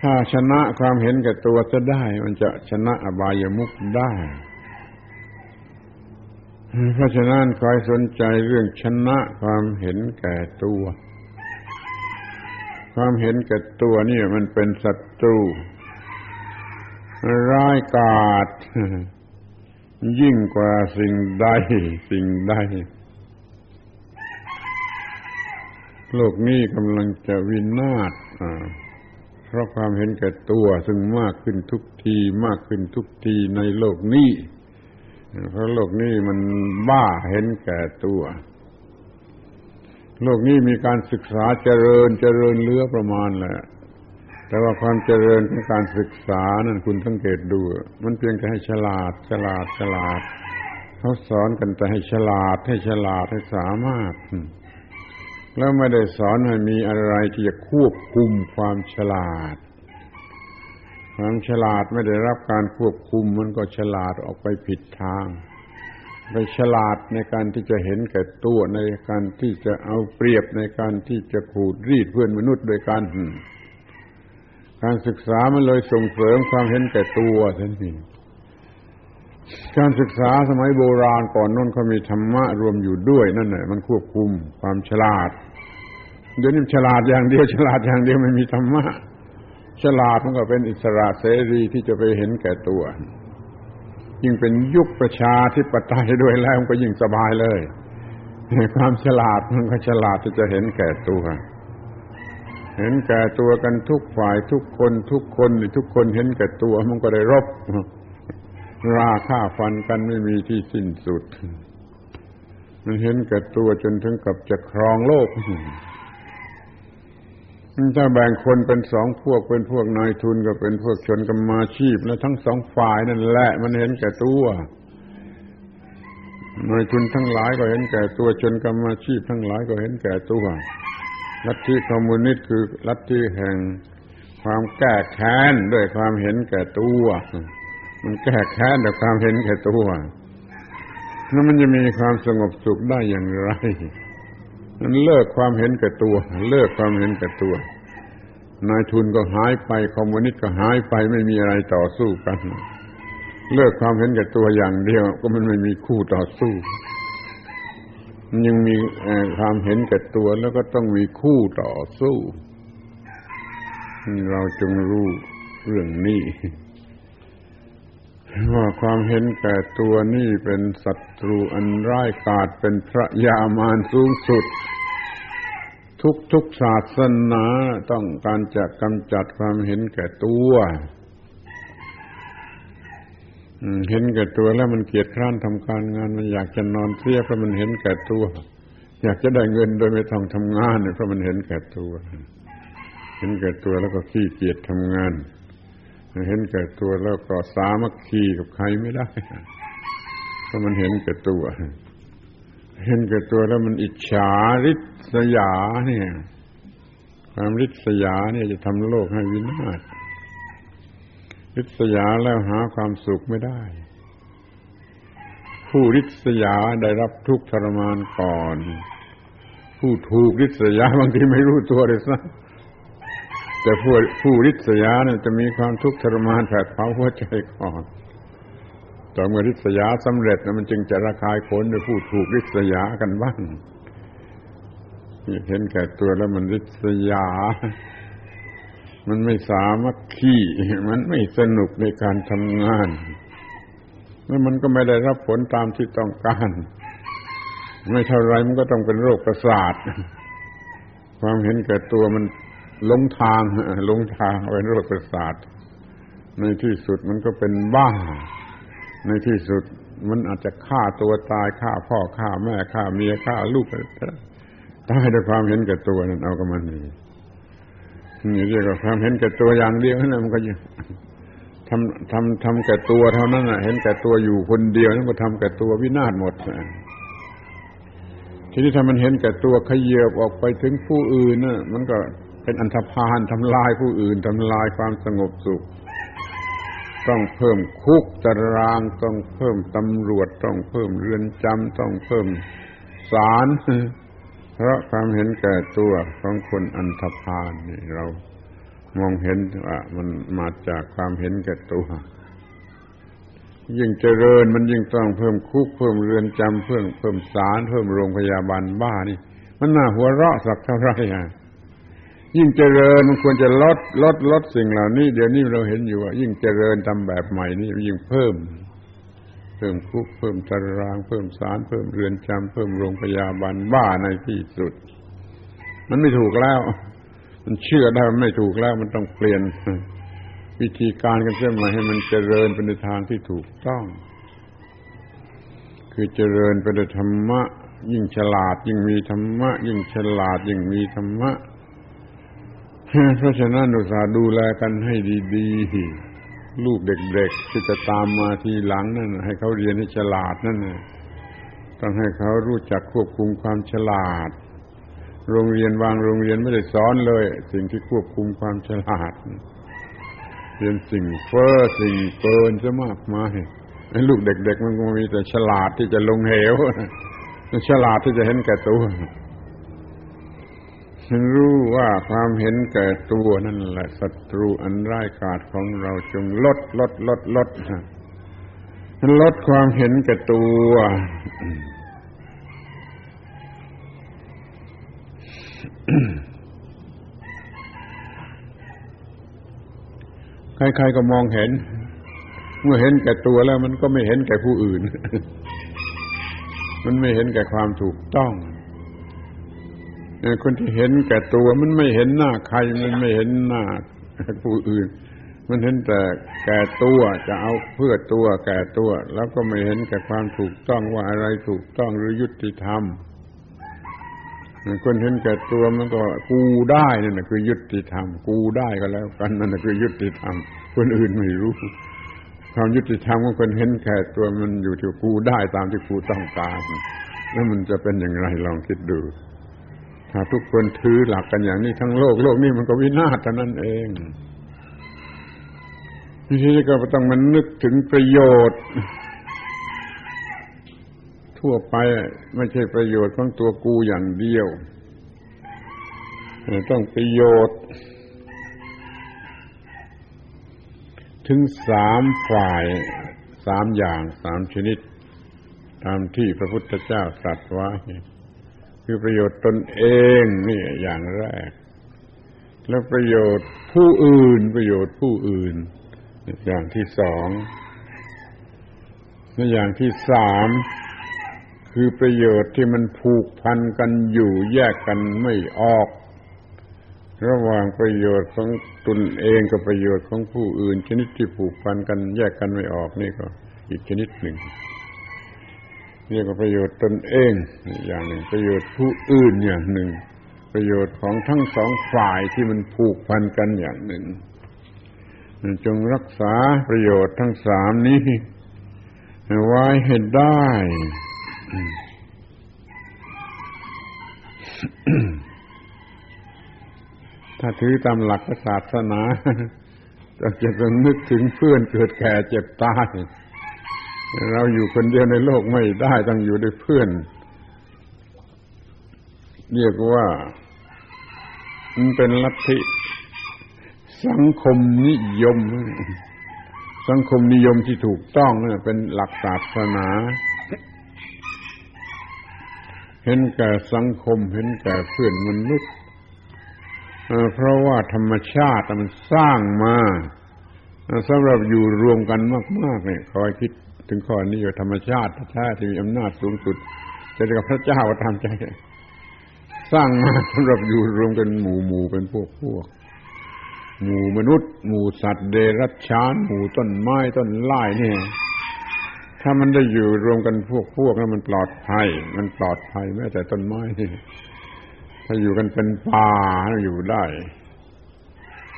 Speaker 1: ถ้าชนะความเห็นแก่ตัวจะได้ มันจะชนะอบายมุกได้ เพราะฉะนั้นคอยสนใจเรื่องชนะความเห็นแก่ตัว ความเห็นแก่ตัวนี่มันเป็นศัตรูร้ายกาจยิ่งกว่าสิ่งใด สิ่งใด โลกนี้กำลังจะวินาศเพราะความเห็นแก่ตัวซึ่งมากขึ้นทุกทีมากขึ้นทุกทีในโลกนี้ เพราะโลกนี้มันบ้าเห็นแก่ตัว โลกนี้มีการศึกษาเจริญเจริญเลือประมาณแหละแต่ว่าความเจริญของการศึกษานั่นคุณสังเกตดู มันเพียงแค่ให้ฉลาด ฉลาดฉลาดเขาสอนกันแต่ให้ฉลาดให้ฉลาดให้สามารถ แล้วไม่ได้สอนให้มีอะไรที่จะควบคุมความฉลาด ความฉลาดไม่ได้รับการควบคุมมันก็ฉลาดออกไปผิดทาง ไปฉลาดในการที่จะเห็นแก่ตัวในการที่จะเอาเปรียบในการที่จะขูดรีดเพื่อนมนุษย์โดยการการศึกษามันเลยส่งเสริมความเห็นแก่ตัวท่านนี่การศึกษาสมัยโบราณก่อนน้นเขามีธรรมะรวมอยู่ด้วยนั่นแหละมันควบคุมความฉลาดเดี๋ยวนี้ฉลาดอย่างเดียวฉลาดอย่างเดียวไม่มีธรรมะฉลาดมันก็เป็นอิสระเสรีที่จะไปเห็นแก่ตัว ยิ่งเป็นยุคประชาธิปไตยด้วยแล้วมันก็ยิ่งสบายเลย ความฉลาดมันก็ฉลาดที่จะเห็นแก่ตัว เห็นแก่ตัวกันทุกฝ่ายทุกคนทุกคนทุกคนเห็นแก่ตัวมันก็ได้รบ ราฆ่าฟันกันไม่มีที่สิ้นสุด มันเห็นแก่ตัวจนถึงกับจะครองโลก ถ้าแบ่งคนเป็นสองพวกเป็นพวกนายทุนกับเป็นพวกชนกรรมาชีพ แล้วทั้งสองฝ่ายนั่นแหละมันเห็นแก่ตัวนายทุนทั้งหลายก็เห็นแก่ตัวชนกรรมาชีพ ทั้งหลายก็เห็นแก่ตัวลัทธิคอมมิวนิสต์คือลัทธิแห่งความแก้แค้นด้วยความเห็นแก่ตัวมันแก้แค้นด้วยความเห็นแก่ตัวแล้วมันจะมีความสงบสุขได้อย่างไร มันเลิกความเห็นแก่ตัว เลิกความเห็นแก่ตัวนายทุนก็หายไปคอมมิวนิสต์ก็หายไปไม่มีอะไรต่อสู้กัน เลิกความเห็นแก่ตัวอย่างเดียว ก็มันไม่มีคู่ต่อสู้มันยังมีความเห็นแก่ตัวแล้วก็ต้องมีคู่ต่อสู้ เราจงรู้เรื่องนี้ ว่าความเห็นแก่ตัวนี่เป็นศัตรูอันร้ายกาจเป็นพระยามารสูงสุด ทุกทุกศาสนาต้องการจะกำจัดความเห็นแก่ตัวเห็นแก่ตัวแล้วมันเกียจคร้านทำการงาน มันอยากจะนอนเสียเพราะมันเห็นแก่ตัว อยากจะได้เงินโดยไม่ต้องทำงานเพราะมันเห็นแก่ตัว เห็นแก่ตัวแล้วก็ขี้เกียจทำงาน เห็นแก่ตัวแล้วก็สามัคคีกับใครไม่ได้เพราะมันเห็นแก่ตัว เห็นแก่ตัวแล้วมันอิจฉาริษยาเนี่ยความริษยาเนี่ยจะทำโลกให้วินาศริษยาแล้วหาความสุขไม่ได้ ผู้ริษยาได้รับทุกข์ทรมานก่อน ผู้ถูกริษยาบางทีไม่รู้ตัวเลยซ้ำ แต่ผู้ผู้ริษยาเนี่ยจะมีความทุกข์ทรมานแผดเผาหัวใจก่อนต่อเมื่อริษยาสำเร็จนะมันจึงจะระคายผลโดยผู้ถูกริษยากันบ้างเห็นแก่ตัวแล้วมันริษยา มันไม่สามารถขี้มันไม่สนุกในการทำงาน แล้วมันก็ไม่ได้รับผลตามที่ต้องการ ไม่เท่าไรมันก็ต้องเป็นโรคประสาท ความเห็นแก่ตัวมัน ลงทางหลงทางเป็นโรคประสาท ในที่สุดมันก็เป็นบ้า ในที่สุดมันอาจจะฆ่าตัวตายฆ่าพ่อฆ่าแม่ฆ่าเมียฆ่าลูกตายด้วยความเห็นแก่ตัวนั่นเอากับมันนี่นี่เรียกว่าความเห็นแก่ตัวอย่างเดียวนั่นมันก็ยังทำทำทำแก่ตัวเท่านั้นเห็นแก่ตัวอยู่คนเดียวนั่นก็ทำแก่ตัววินาศหมดทีนี้ถ้ามันเห็นแก่ตัวขยียบออกไปถึงผู้อื่นน่ะ มันก็ เป็นอันธพาลทำลายผู้อื่นทำลายความสงบสุข ต้องเพิ่มคุกตาราง ต้องเพิ่มตำรวจ ต้องเพิ่มเรือนจำต้องเพิ่มศาลเพราะความเห็นแก่ตัวของคนอันธพาลนี่เรามองเห็นว่ามันมาจากความเห็นแก่ตัวยิ่งเจริญมันยิ่งต้องเพิ่มคุกเพิ่มเรือนจำเพิ่มเพิ่มศาลเพิ่มโรงพยาบาลบ้านี่ มันน่าหัวเราะสักเท่าไหรอะ ยิ่งเจริญมันควรจะลดลดลดสิ่งเหล่านี้ เดี๋ยวนี้เราเห็นอยู่ว่า ยิ่งเจริญทำแบบใหม่นี่ยิ่งเพิ่ม เพิ่มคุก เพิ่มตาราง เพิ่มศาลเพิ่มเรือนจำเพิ่มโรงพยาบาลบ้าในที่สุด มันไม่ถูกแล้ว มันเชื่อได้มันไม่ถูกแล้วมันต้องเปลี่ยน วิธีการกันเสียใหม่ให้มันเจริญไปในทางที่ถูกต้อง คือเจริญไปด้วยธรรมะ ยิ่งฉลาด ยิ่งมีธรรมะ ยิ่งฉลาด ยิ่งมีธรรมะ เพราะฉะนั้นอุตส่าห์ดูแลกันให้ดีๆ ลูกเด็กๆที่จะตามมาทีหลังนั่นให้เขาเรียนให้ฉลาดนั่นต้องให้เขารู้จักควบคุมความฉลาด โรงเรียนวางโรงเรียนไม่ได้สอนเลย สิ่งที่ควบคุมความฉลาดเป็นสิ่งเฟ้อสิ่งเกินซะมากมายลูกเด็ก ๆ มันก็มีแต่ฉลาดที่จะลงเหวฉลาดที่จะเห็นแก่ตัว รู้ว่าความเห็นแก่ตัวนั่นแหละศัตรูอันร้ายกาจของเราจงลดลดลดลดลดความเห็นแก่ตัวใครๆก็มองเห็น เมื่อเห็นแก่ตัวแล้วมันก็ไม่เห็นแก่ผู้อื่น มันไม่เห็นแก่ความถูกต้อง คนที่เห็นแก่ตัวมันไม่เห็นหน้าใครมันไม่เห็นหน้าผู้อื่น มันเห็นแต่แก่ตัวจะเอาเพื่อตัวแก่ตัว แล้วก็ไม่เห็นแก่ความถูกต้องว่าอะไรถูกต้องหรือยุติธรรมคนเห็นแก่ตัวมันก็กูได้นั่นแหะคือยุติธรรม กูได้ก็แล้วกันนั่นแหะคือยุติธรรม คนอื่นไม่รู้ความยุติธรรมของคนเห็นแก่ตัวมันอยู่ที่กูได้ตามที่กูต้องการ แล้วมันจะเป็นอย่างไรลองคิดดู ถ้าทุกคนถือหลักกันอย่างนี้ทั้งโลกโลกนี้มันก็วินาศเท่านั้นเองที่ก็ต้องมันนึกถึงประโยชน์ ทั่วไปไม่ใช่ประโยชน์ของตัวกูอย่างเดียว ต้องประโยชน์ ถึงสามฝ่ายสามอย่างสามชนิด ตามที่พระพุทธเจ้าตรัสไว้ คือประโยชน์ตนเองนี่อย่างแรก แล้วประโยชน์ผู้อื่น ประโยชน์ผู้อื่น อย่างที่สองและอย่างที่สามคือประโยชน์ที่มันผูกพันกันอยู่แยกกันไม่ออก ระหว่างประโยชน์ของตนเองกับประโยชน์ของผู้อื่น ชนิดที่ผูกพันกันแยกกันไม่ออกนี่ก็ อีกชนิดหนึ่ง เรียกว่าประโยชน์ตนเองอย่างหนึ่ง ประโยชน์ผู้อื่นอย่างหนึ่ง ประโยชน์ของทั้งสองฝ่ายที่มันผูกพันกันอย่างหนึ่งจงรักษาประโยชน์ทั้งสามนี้ไว้ให้ได้ถ้าถือตามหลักศาสนาจะต้องนึกถึงเพื่อนเกิดแก่เจ็บตาย เราอยู่คนเดียวในโลกไม่ได้ต้องอยู่ด้วยเพื่อน เรียกว่ามันเป็นลัทธิสังคมนิยม สังคมนิยมที่ถูกต้องเป็นหลักศาสนา เห็นแก่สังคมเห็นแก่เพื่อนมนุษย์เพราะว่าธรรมชาติมันสร้างมาสำหรับอยู่รวมกันมาก ๆ เนี่ยคอยคิด ถึงข้อนี้ว่าธรรมชาติแท้ที่มีอำนาจสูงสุดจะกับพระเจ้าตามใจ สร้างมาสำหรับอยู่รวมกันหมู่หมู่เป็นพวกพวกหมู่มนุษย์ หมู่สัตว์เดรัจฉานหมู่ต้นไม้ต้นไม้เนี่ยถ้ามันได้อยู่รวมกันพวกพวกแล้วมันปลอดภัย มันปลอดภัยแม้แต่ต้นไม้ที่ถ้าอยู่กันเป็นป่าอยู่ได้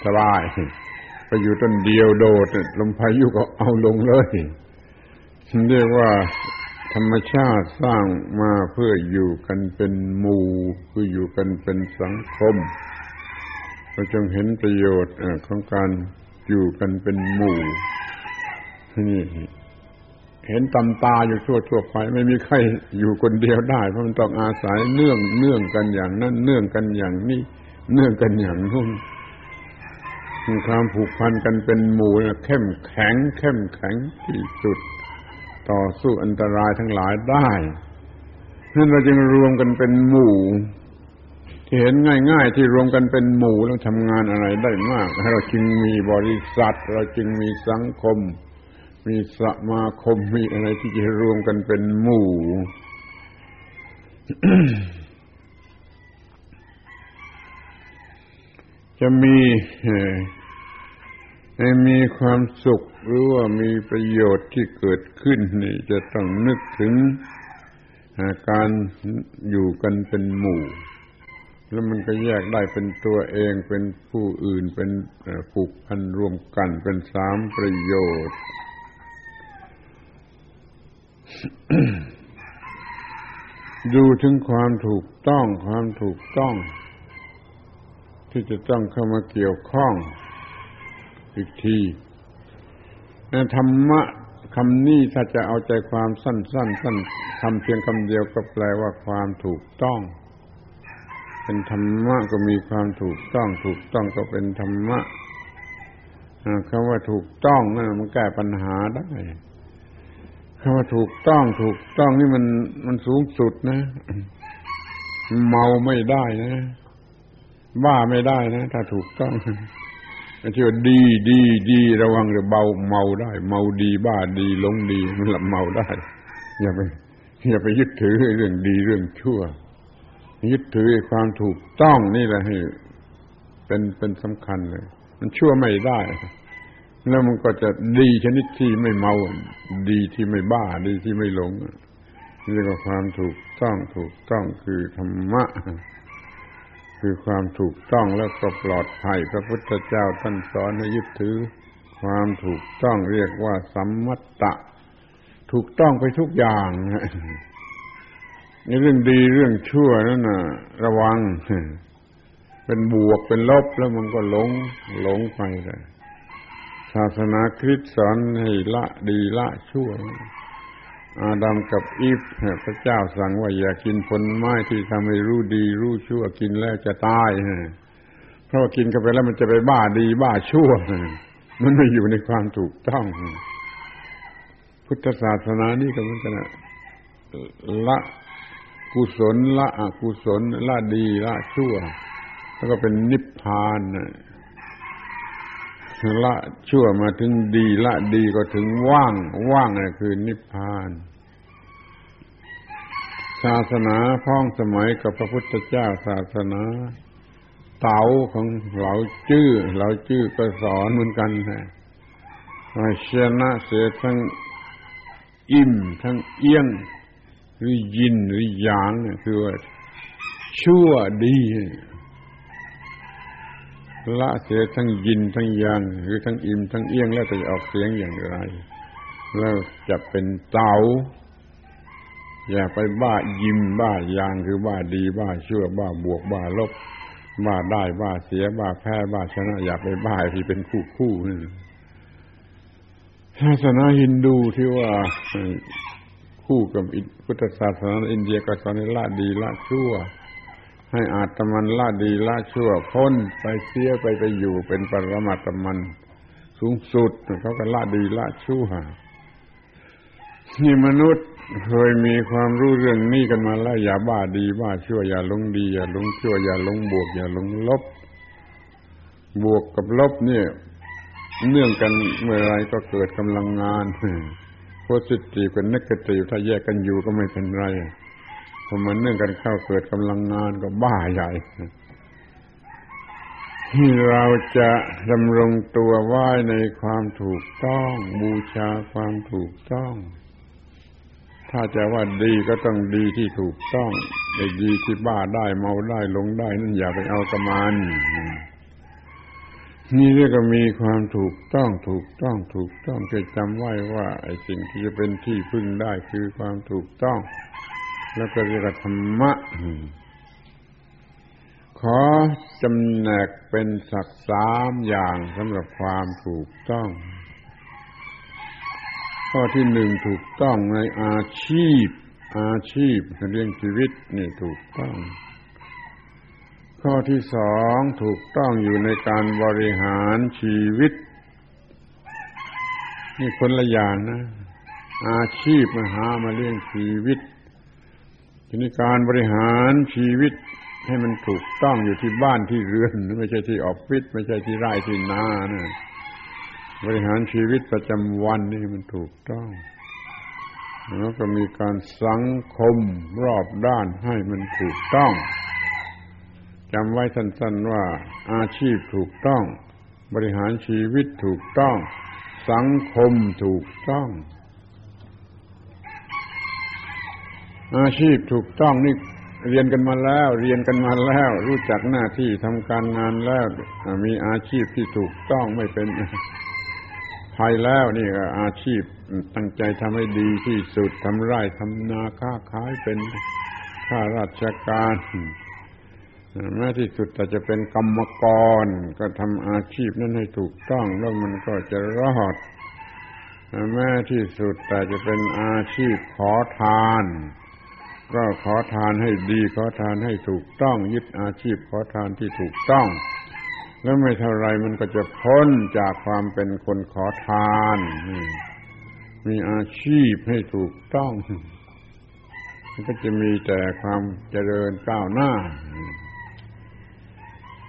Speaker 1: สบายไปอยู่ต้นเดียวโดดลมพายุก็เอาลงเลย เรียกว่าธรรมชาติสร้างมาเพื่ออยู่กันเป็นหมู่เพื่ออยู่กันเป็นสังคมเราจงเห็นประโยชน์ของการอยู่กันเป็นหมู่นี่เห็นตำตาอยู่ทั่วทั่วไป ไม่มีใครอยู่คนเดียวได้ เพราะมันต้องอาศัยเนื่องเนื่องกันอย่างนั้นเนื่องกันอย่างนี้เนื่องกันอย่างนู้นความผูกพันกันเป็นหมู่เข้มแข็ง เข้มแข็งที่สุด ต่อสู้อันตรายทั้งหลายได้นั่นเราจึงรวมกันเป็นหมู่ ที่เห็นง่าย ๆ ที่รวมกันเป็นหมู่แล้วทำงานอะไรได้มากเราจึงมีบริษัท เราจึงมีสังคม มีสมาคมมีอะไรที่จะรวมกันเป็นหมู่จะมีมีความสุข หรือว่ามีประโยชน์ที่เกิดขึ้นนี่จะต้องนึกถึงการอยู่กันเป็นหมู่ แล้วมันก็แยกได้เป็นตัวเองเป็นผู้อื่นเป็นผูกพันรวมกันเป็นสามประโยชน์ดูถึงความถูกต้องความถูกต้อง ที่จะต้องเข้ามาเกี่ยวข้องอีกที ธรรมะคำนี้ถ้าจะเอาใจความสั้นๆสั้นนคำเพียงคำเดียวก็แปลว่าความถูกต้อง เป็นธรรมะก็มีความถูกต้อง ถูกต้องก็เป็นธรรมะคำว่าถูกต้องนั่นมันแก้ปัญหาได้คำว่าถูกต้องถูกต้องนี่มันมันสูงสุดนะ เมาไม่ได้นะบ้าไม่ได้นะ ถ้าถูกต้อง ไม่ใช่ว่าดีดีดีระวังเดี๋ยวเบาเมาได้ เมาดีบ้าดีหลงดีมันลับเมาได้ อย่าไปอย่าไปยึดถือเรื่องดีเรื่องชั่ว ยึดถือความถูกต้องนี่แหละให้เป็นเป็นสำคัญเลย มันชั่วไม่ได้ แล้วมันก็จะดีชนิดที่ไม่เมา ดีที่ไม่บ้าดีที่ไม่หลงนี่เรียกว่าความถูกต้องถูกต้องคือธรรมะ คือความถูกต้องแล้วก็ปลอดภัย พระพุทธเจ้าท่านสอนให้ยึดถือ ความถูกต้องเรียกว่าสัมมัตตะ ถูกต้องไปทุกอย่างในเรื่องดีเรื่องชั่วนั่นนะระวัง เป็นบวกเป็นลบแล้วมันก็หลงหลงไปเลยศาสนาคริสต์สอนให้ละดีละชั่ว อาดัมกับอีฟพระเจ้าสั่งว่าอย่ากินผลไม้ที่ทำให้รู้ดีรู้ชั่วกินแล้วจะตายเพราะกินเข้าไปแล้วมันจะไปบ้าดีบ้าชั่ว มันไม่อยู่ในความถูกต้อง พุทธศาสนานี่ก็เหมือนกันละกุศลละอกุศลละดีละชั่ว แล้วก็เป็นนิพพาน ละชั่วมาถึงดีละดีก็ถึงว่าง ว่างนี่คือนิพพาน ศาสนาพ้องสมัยกับพระพุทธเจ้าศาสนาเต๋าของเหล่าจื้อเหล่าจื้อก็สอนเหมือนกันฮะว่าชนะเสียทั้งอิ่ม ทั้งเอี้ยงหรือยินหรือหยางคือว่าชั่วดี ละเสียทั้งยินทั้งยังหรือทั้งอิ่มทั้งเอี้ยงแล้วจะออกเสียงอย่างไร แล้วจะเป็นเตาอย่าไปบ้ายิมบ้ายางคือบ้าดีบ้าชั่วบ้าบวกบ้าลบ บ้าได้บ้าเสียบ้าแพ้บ้าชนะ อย่าไปบ้าที่เป็นคู่คู่นี่ศาสนาฮินดูที่ว่าคู่กับพุทธศาสนาอินเดียก็สอนละดีละชั่ว ให้อาตมันละดีละชั่วพ้นไปเสียไปไปอยู่เป็นปรมาตมัน สูงสุดเขาก็ละดีละชั่วนี่มนุษย์เคยมีความรู้เรื่องนี้กันมาแล้วอย่าบ้าดีบ้าชั่วอย่าลงดีอย่าลงชั่วอย่าลงบวก อย่าลงลบบวกกับลบเนี่ย เนื่องกันเมื่อไรก็เกิดกำลังงานโพสิทีฟกับเนกาทีฟถ้าแยกกันอยู่ก็ไม่เป็นไร พอมันเนื่องกันเข้าเกิดกำลังงานก็บ้าใหญ่ที่เราจะดำรงตัวไว้ในความถูกต้อง บูชาความถูกต้อง ถ้าจะว่าดีก็ต้องดีที่ถูกต้องไอ้ดีที่บ้าได้เมาได้ลงได้ นั่นอย่าไปเอากระมันนี่เรียกว่ามีความถูกต้องถูกต้องถูกต้องจะจำไว้ว่าไอ้สิ่งที่จะเป็นที่พึ่งได้คือความถูกต้อง แล้วก็เรียกว่าธรรมะ ขอจำแนกเป็นสักสามอย่างสำหรับความถูกต้อง ข้อที่หนึ่งถูกต้องในอาชีพ อาชีพเรื่องชีวิตนี่ถูกต้องข้อที่สองถูกต้องอยู่ในการบริหารชีวิต นี่คนละอย่างนะ อาชีพมาหามาเลี้ยงชีวิต ทีนี้การบริหารชีวิตให้มันถูกต้องอยู่ที่บ้านที่เรือน ไม่ใช่ที่ออฟฟิศไม่ใช่ที่ไร่ที่นานะบริหารชีวิตประจำวันนี่มันถูกต้องแล้วก็มีการสังคมรอบด้านให้มันถูกต้องจำไว้สั้นๆว่าอาชีพถูกต้อง บริหารชีวิตถูกต้อง สังคมถูกต้อง อาชีพถูกต้องนี่เรียนกันมาแล้ว เรียนกันมาแล้ว รู้จักหน้าที่ทำการงานแล้ว มีอาชีพที่ถูกต้องไม่เป็นภัยแล้วนี่ก็อาชีพตั้งใจทำให้ดีที่สุดทำไร่ทำนาค้าขายเป็นข้าราชการแม้ที่สุดแต่จะเป็นกรรมกร ก็ทำอาชีพนั้นให้ถูกต้องแล้วมันก็จะรอดแม้ที่สุดแต่จะเป็นอาชีพขอทาน ก็ขอทานให้ดี ขอทานให้ถูกต้อง ยึดอาชีพขอทานที่ถูกต้อง แล้วไม่เท่าไรมันก็จะพ้นจากความเป็นคนขอทานมีอาชีพให้ถูกต้องมันก็จะมีแต่ความเจริญก้าวหน้า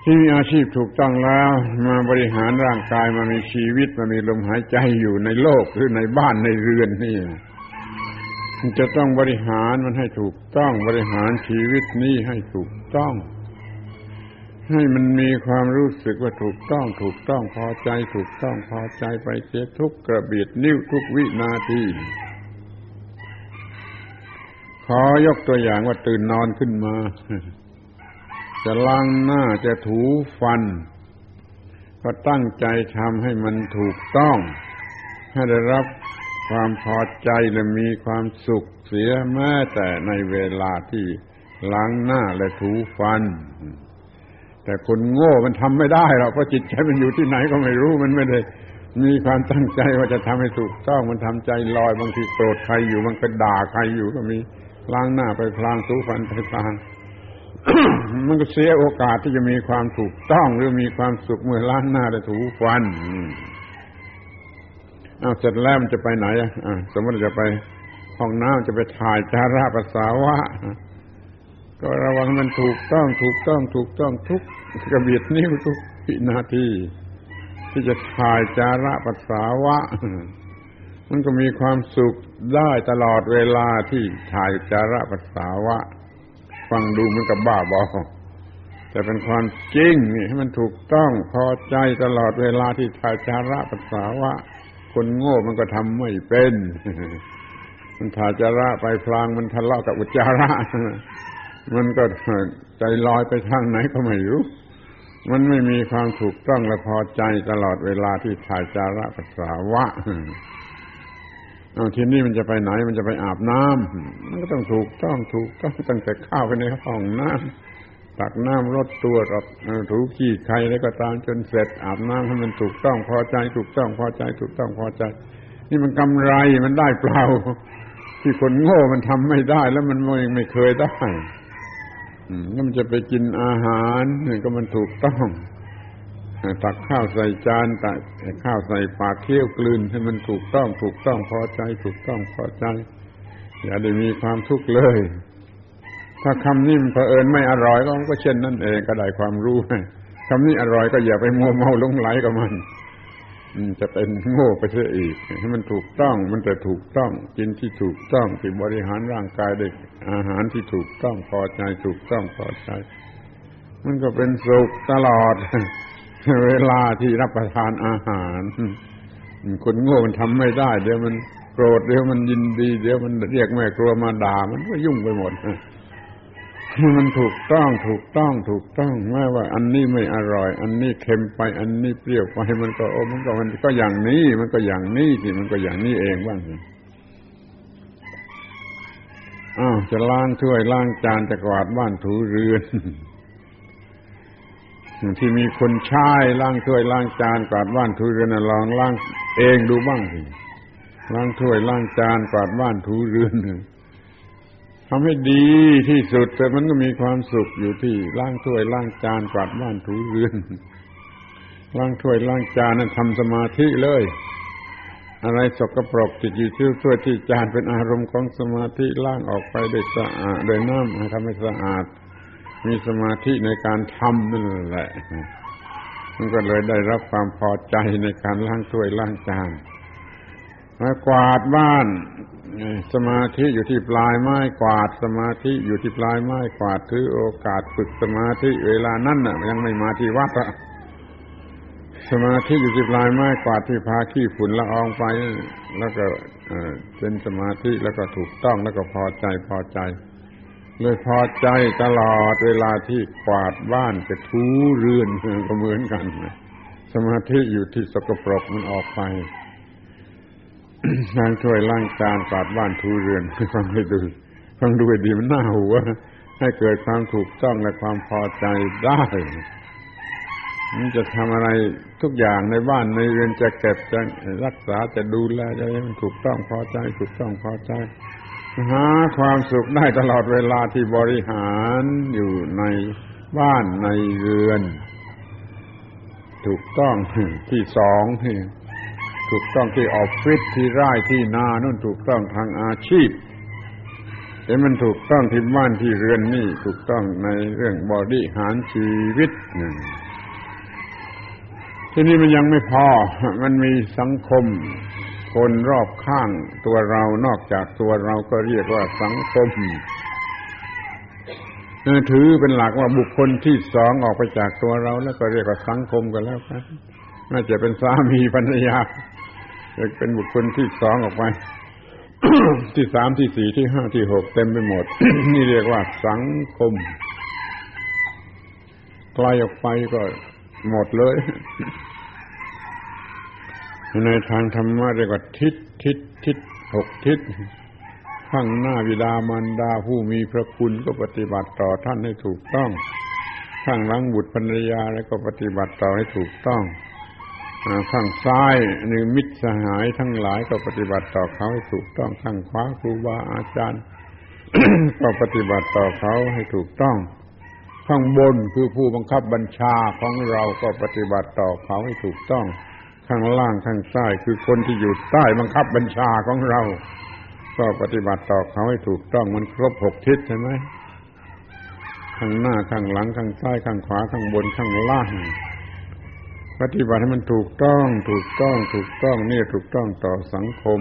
Speaker 1: ที่มีอาชีพถูกต้องแล้ว มาบริหารร่างกายมามีชีวิตมามีลมหายใจอยู่ในโลกหรือในบ้านในเรือนนี่ จะต้องบริหารมันให้ถูกต้องบริหารชีวิตนี้ให้ถูกต้อง ให้มันมีความรู้สึกว่าถูกต้อง ถูกต้องพอใจ ถูกต้องพอใจไปเสียทุกกระเบียดนิ้วทุกวินาทีขอยกตัวอย่างว่าตื่นนอนขึ้นมา จะล้างหน้าจะถูฟัน ก็ตั้งใจทำให้มันถูกต้อง ให้ได้รับ ความพอใจและมีความสุขเสียแม้แต่ในเวลาที่ล้างหน้าและถูฟัน แต่คนโง่มันทำไม่ได้หรอกเพราะจิตใจมันอยู่ที่ไหนก็ไม่รู้มันไม่ได้ มีความตั้งใจว่าจะทำให้ถูกต้องมันทำใจลอยบางทีโกรธใครอยู่มันก็ด่าใครอยู่ก็มีล้างหน้าไปพลางถูฟันไปพลางมันก็เสียโอกาสที่จะมีความถูกต้องหรือมีความสุขเมื่อล้างหน้าและถูฟัน เอาเสร็จแล้วมันจะไปไหนอะสมมติจะไปห้องน้ำจะไปถ่ายจาระภาษาวะก็ระวังมันถูกต้องถูกต้องถูกต้องทุกกระเบียดนิ้วทุกวินาทีที่จะถ่ายจาระภาษาวะ มันก็มีความสุขได้ตลอดเวลาที่ถ่ายจาระภาษาวะ ฟังดูเหมือนกับบ้าบอแต่เป็นความจริงนี่ให้มันถูกต้องพอใจตลอดเวลาที่ถ่ายจาระภาษาวะ คนโง่มันก็ทำไม่เป็น มันถ่ายจาระไปพลางมันทะเลาะกับอุจจาระ มันก็ใจลอยไปทางไหนก็ไม่รู้ มันไม่มีความถูกต้องและพอใจตลอดเวลาที่ถ่ายจาระภาษาวะเอาทีนี้มันจะไปไหนมันจะไปอาบน้ำมันก็ต้องถูกต้องถูกต้องตั้งแต่ข้าวไปในห้องน้ำ ตักน้ำรดตัวรดถูขี้ใครแล้วก็ตามจนเสร็จอาบน้ำให้มันถูกต้องพอใจ ถูกต้องพอใจ ถูกต้องพอใจ นี่มันกำไรมันได้เปล่า ที่คนโง่มันทำไม่ได้ แล้วมันไม่ไม่เคยได้แล้วมันจะไปกินอาหารนี่ก็มันถูกต้องตักข้าวใส่จานตักข้าวใส่ปากเคี้ยวกลืน ให้มันถูกต้อง ถูกต้องพอใจ ถูกต้องพอใจ อย่าได้มีความทุกข์เลย ถ้าคำนี้มันเผอิญไม่อร่อยก็ก็เช่นนั่นเองก็ได้ความรู้คำนี้อร่อยก็อย่าไปมัวเมาลงไหลกับมันจะเป็นโง่ไปเสียอีก ให้มันถูกต้องมันจะถูกต้อง กินที่ถูกต้องที่บริหารร่างกายด้วยอาหารที่ถูกต้องพอใจถูกต้องพอใจ มันก็เป็นสุขตลอด เวลาที่รับประทานอาหาร คนโง่มันทำไม่ได้ เดี๋ยวมันโกรธเดี๋ยวมันยินดี เดี๋ยวมันเรียกแม่ครัวมาด่ามันก็ยุ่งไปหมด มันถูกต้องถูกต้องถูกต้องไม่ว่า อันนี้ไม่อร่อย อันนี้เค็มไป อันนี้เปรี้ยวไปมันก็โอ้มันก็มันก็อย่างนี้ มันก็อย่างนี้สิมันก็อย่างนี้เองบ้างอ้าวจะล้างถ้วยล้างจานจะกวาดบ้านถูเรือนที่มีคนใช้ล้างถ้วยล้างจานกวาดบ้านถูเรือนลองล้างเองดูบ้างสิล้างถ้วยล้างจานกวาดบ้านถูเรือน ทำให้ดีที่สุด แต่มันก็มีความสุขอยู่ที่ล้างถ้วยล้างจานกวาดบ้านถูเรือนล้างถ้วยล้างจานนั้นทำสมาธิเลย อะไรสกปรกติดอยู่ที่ถ้วยที่จานเป็นอารมณ์ของสมาธิล้างออกไปด้วยสะอาดด้วยน้ำทำให้สะอาด มีสมาธิในการทำนั่นแหละมันก็เลยได้รับความพอใจในการล้างถ้วยล้างจานกวาดบ้าน สมาธิอยู่ที่ปลายไม้กวาด สมาธิอยู่ที่ปลายไม้กวาดถือโอกาสฝึกสมาธิเวลานั้นน่ะยังไม่มาที่วัดอะสมาธิอยู่ที่ปลายไม้กวาดที่พาขี้ฝุ่นละอองไป แล้วก็เป็นสมาธิแล้วก็ถูกต้องแล้วก็พอใจพอใจเลยพอใจตลอดเวลาที่กวาดบ้านจะทูเรือนก็เหมือนกัน สมาธิอยู่ที่สกปรกมันออกไป ล้างถ้วยล้างจานกวาดบ้านทูเรือนฟังให้ดูฟังดูดีมันน่าหัวให้เกิดความถูกต้องและความพอใจได้มันจะทำอะไรทุกอย่างในบ้านในเรือนจะเก็บจะรักษาจะดูแลจะให้มันถูกต้องพอใจ ถูกต้องพอใจหาความสุขได้ตลอดเวลาที่บริหารอยู่ในบ้านในเรือน ถูกต้องที่สองที่ ถูกต้องที่ออฟฟิศที่ไร่ที่นานู่นถูกต้องทางอาชีพแต่มันถูกต้องที่บ้านที่เรือนนี่ถูกต้องในเรื่องบริหารชีวิตหนึ่งที่นี่มันยังไม่พอ มันมีสังคม คนรอบข้างตัวเรานอกจากตัวเราก็เรียกว่าสังคมถือเป็นหลักว่าบุคคลที่สองออกไปจากตัวเราแล้วก็เรียกว่าสังคมกันแล้วกันน่าจะเป็นสามีภรรยา เป็นบุคคลที่สองออกไป ที่สามที่สี่ที่ห้าที่หกเต็มไปหมด นี่เรียกว่าสังคมไกลออกไปก็หมดเลย ในทางธรรมะเรียกว่าทิศทิศทิศหกทิศข้างหน้าวิดามารดาผู้มีพระคุณก็ปฏิบัติต่อท่านให้ถูกต้อง ข้างหลังบุตรภรรยาแล้วก็ปฏิบัติต่อให้ถูกต้อง ข้างซ้ายนี่มิตรสหายทั้งหลายก็ปฏิบัติต่อเขาให้ถูกต้องข้างขวาครูบาอาจารย์ ก็ปฏิบัติต่อเขาให้ถูกต้อง ข้างบนคือผู้บังคับบัญชาของเราก็ปฏิบัติต่อเขาให้ถูกต้อง ข้างล่างข้างซ้ายคือคนที่อยู่ใต้บังคับบัญชาของเรา ก็ปฏิบัติต่อเขาให้ถูกต้องมันครบหกทิศใช่ไหมข้างหน้าข้างหลังข้างซ้ายข้างขวาข้างบนข้างล่าง ปฏิบัติให้มันถูกต้อง ถูกต้อง ถูกต้องนี่ถูกต้องต่อสังคม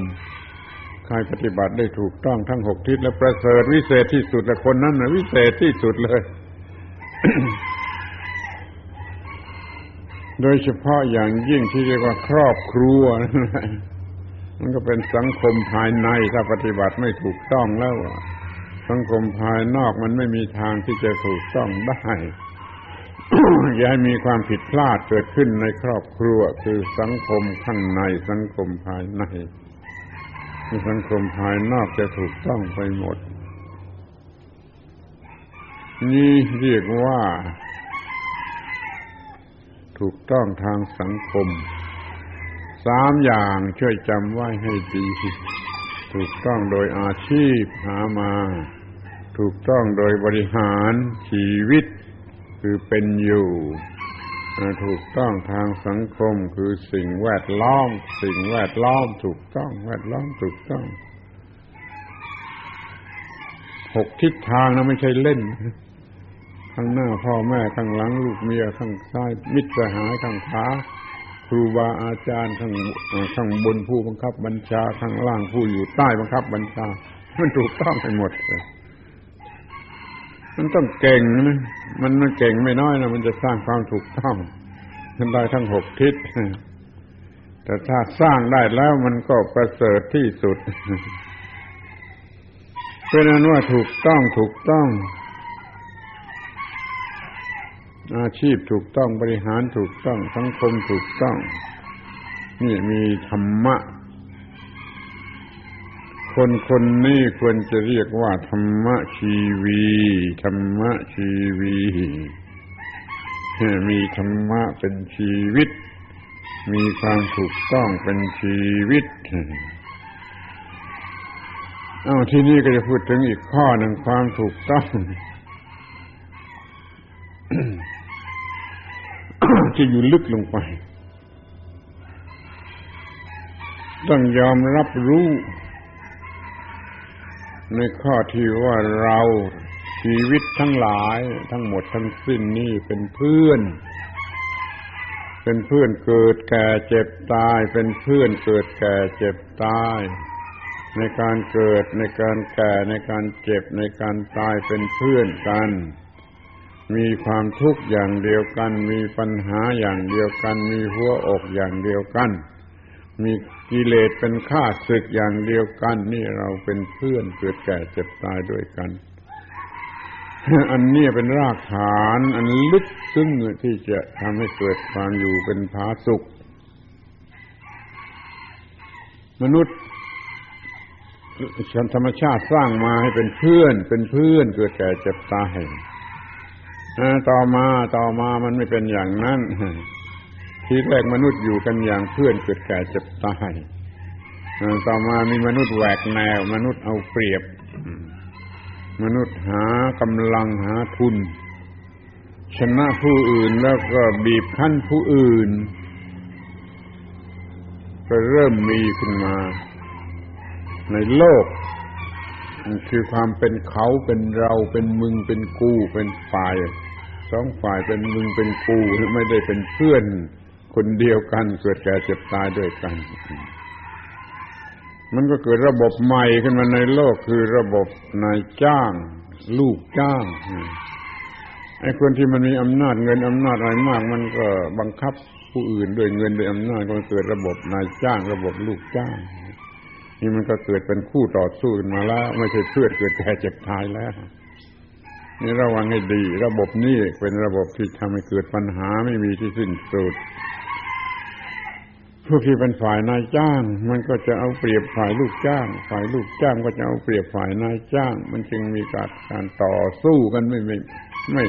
Speaker 1: ใครปฏิบัติได้ถูกต้องทั้งหกทิศและประเสริฐวิเศษที่สุดและคนนั้นนะวิเศษที่สุดเลย โดยเฉพาะอย่างยิ่งที่เรียกว่าครอบครัว มันก็เป็นสังคมภายในถ้าปฏิบัติไม่ถูกต้องแล้ว สังคมภายนอกมันไม่มีทางที่จะถูกต้องได้ อย่าให้มีความผิดพลาดเกิดขึ้นในครอบครัว คือสังคมข้างในสังคมภายในสังคมภายนอกจะถูกต้องไปหมด นี่เรียกว่า ถูกต้องทางสังคม สามอย่างช่วยจำไว้ให้ดี ถูกต้องโดยอาชีพหามา ถูกต้องโดยบริหารชีวิต คือเป็นอยู่ถูกต้องทางสังคมคือสิ่งแวดล้อม สิ่งแวดล้อมถูกต้อง แวดล้อมถูกต้องหกทิศทางนะไม่ใช่เล่นข้างหน้าพ่อแม่ข้างหลังลูกเมียข้างซ้าย มิตรสหายข้างขวาครูบาอาจารย์ข้างข้างบนผู้บังคับบัญชาข้างล่างผู้อยู่ใต้บังคับบัญชา มันถูกต้องไปหมดเลย มันต้องเก่งนะมันมันเก่งไม่น้อยนะมันจะสร้างความถูกต้องมันได้ทั้งหกทิศแต่ถ้าสร้างได้แล้วมันก็ประเสริฐที่สุดเป็นนั้นว่าถูกต้องถูกต้อง อาชีพถูกต้องบริหารถูกต้องสังคมถูกต้อง นี่มีธรรมะ คนคนนี้ควรจะเรียกว่าธรรมชีวีธรรมชีวีมีธรรมะเป็นชีวิต มีความถูกต้องเป็นชีวิตเอ้าที่นี่ก็จะพูดถึงอีกข้อหนึ่งความถูกต้อง ที่อยู่ลึกลงไป ต้องยอมรับรู้ ในข้อที่ว่าเราชีวิตทั้งหลายทั้งหมดทั้งสิ้นนี่เป็นเพื่อน เป็นเพื่อนเกิดแก่เจ็บตาย เป็นเพื่อนเกิดแก่เจ็บตาย ในการเกิดในการแก่ในการเจ็บในการตายเป็นเพื่อนกัน มีความทุกข์อย่างเดียวกัน มีปัญหาอย่างเดียวกัน มีหัวอกอย่างเดียวกัน มีกิเลสเป็นข้าศึกอย่างเดียวกัน นี่เราเป็นเพื่อนเกิดแก่เจ็บตายด้วยกัน อันนี้เป็นรากฐาน อันลึกซึ้งที่จะทำให้เกิดความอยู่เป็นผาสุข มนุษย์ธรรมชาติสร้างมาให้เป็นเพื่อน เป็นเพื่อนเกิดแก่เจ็บตายต่อมาต่อมามันไม่เป็นอย่างนั้น ทีแรกมนุษย์อยู่กันอย่างเพื่อนเกิดแก่เจ็บตายต่อมามีมนุษย์แหวกแนว มนุษย์เอาเปรียบ มนุษย์หากำลังหาทุน ชนะผู้อื่นแล้วก็บีบคั้นผู้อื่น ก็เริ่มมีขึ้นมา ในโลกคือความเป็นเขาเป็นเราเป็นมึงเป็นกูเป็นฝ่ายสองฝ่ายเป็นมึงเป็นกูไม่ได้เป็นเพื่อน คนเดียวกันเกิดแก่เจ็บตายด้วยกัน มันก็เกิดระบบใหม่ขึ้นมาในโลกคือระบบนายจ้าง ลูกจ้างไอ้คนที่มันมีอำนาจเงินอำนาจอะไรมาก มันก็บังคับผู้อื่นด้วยเงินด้วยอำนาจก็เกิดระบบนายจ้าง ระบบลูกจ้าง นี่มันก็เกิดเป็นคู่ต่อสู้ขึ้นมาแล้ว ไม่ใช่เพื่อนเกิดแก่เจ็บตายแล้วนี่ระวังให้ดี ระบบนี้เป็นระบบที่ทำให้เกิดปัญหาไม่มีที่สิ้นสุด พวกที่เป็นฝ่ายนายจ้าง มันก็จะเอาเปรียบฝ่ายลูกจ้าง ฝ่ายลูกจ้างก็จะเอาเปรียบฝ่ายนายจ้าง มันจึงมีการการต่อสู้กันไม่ไม่ไม่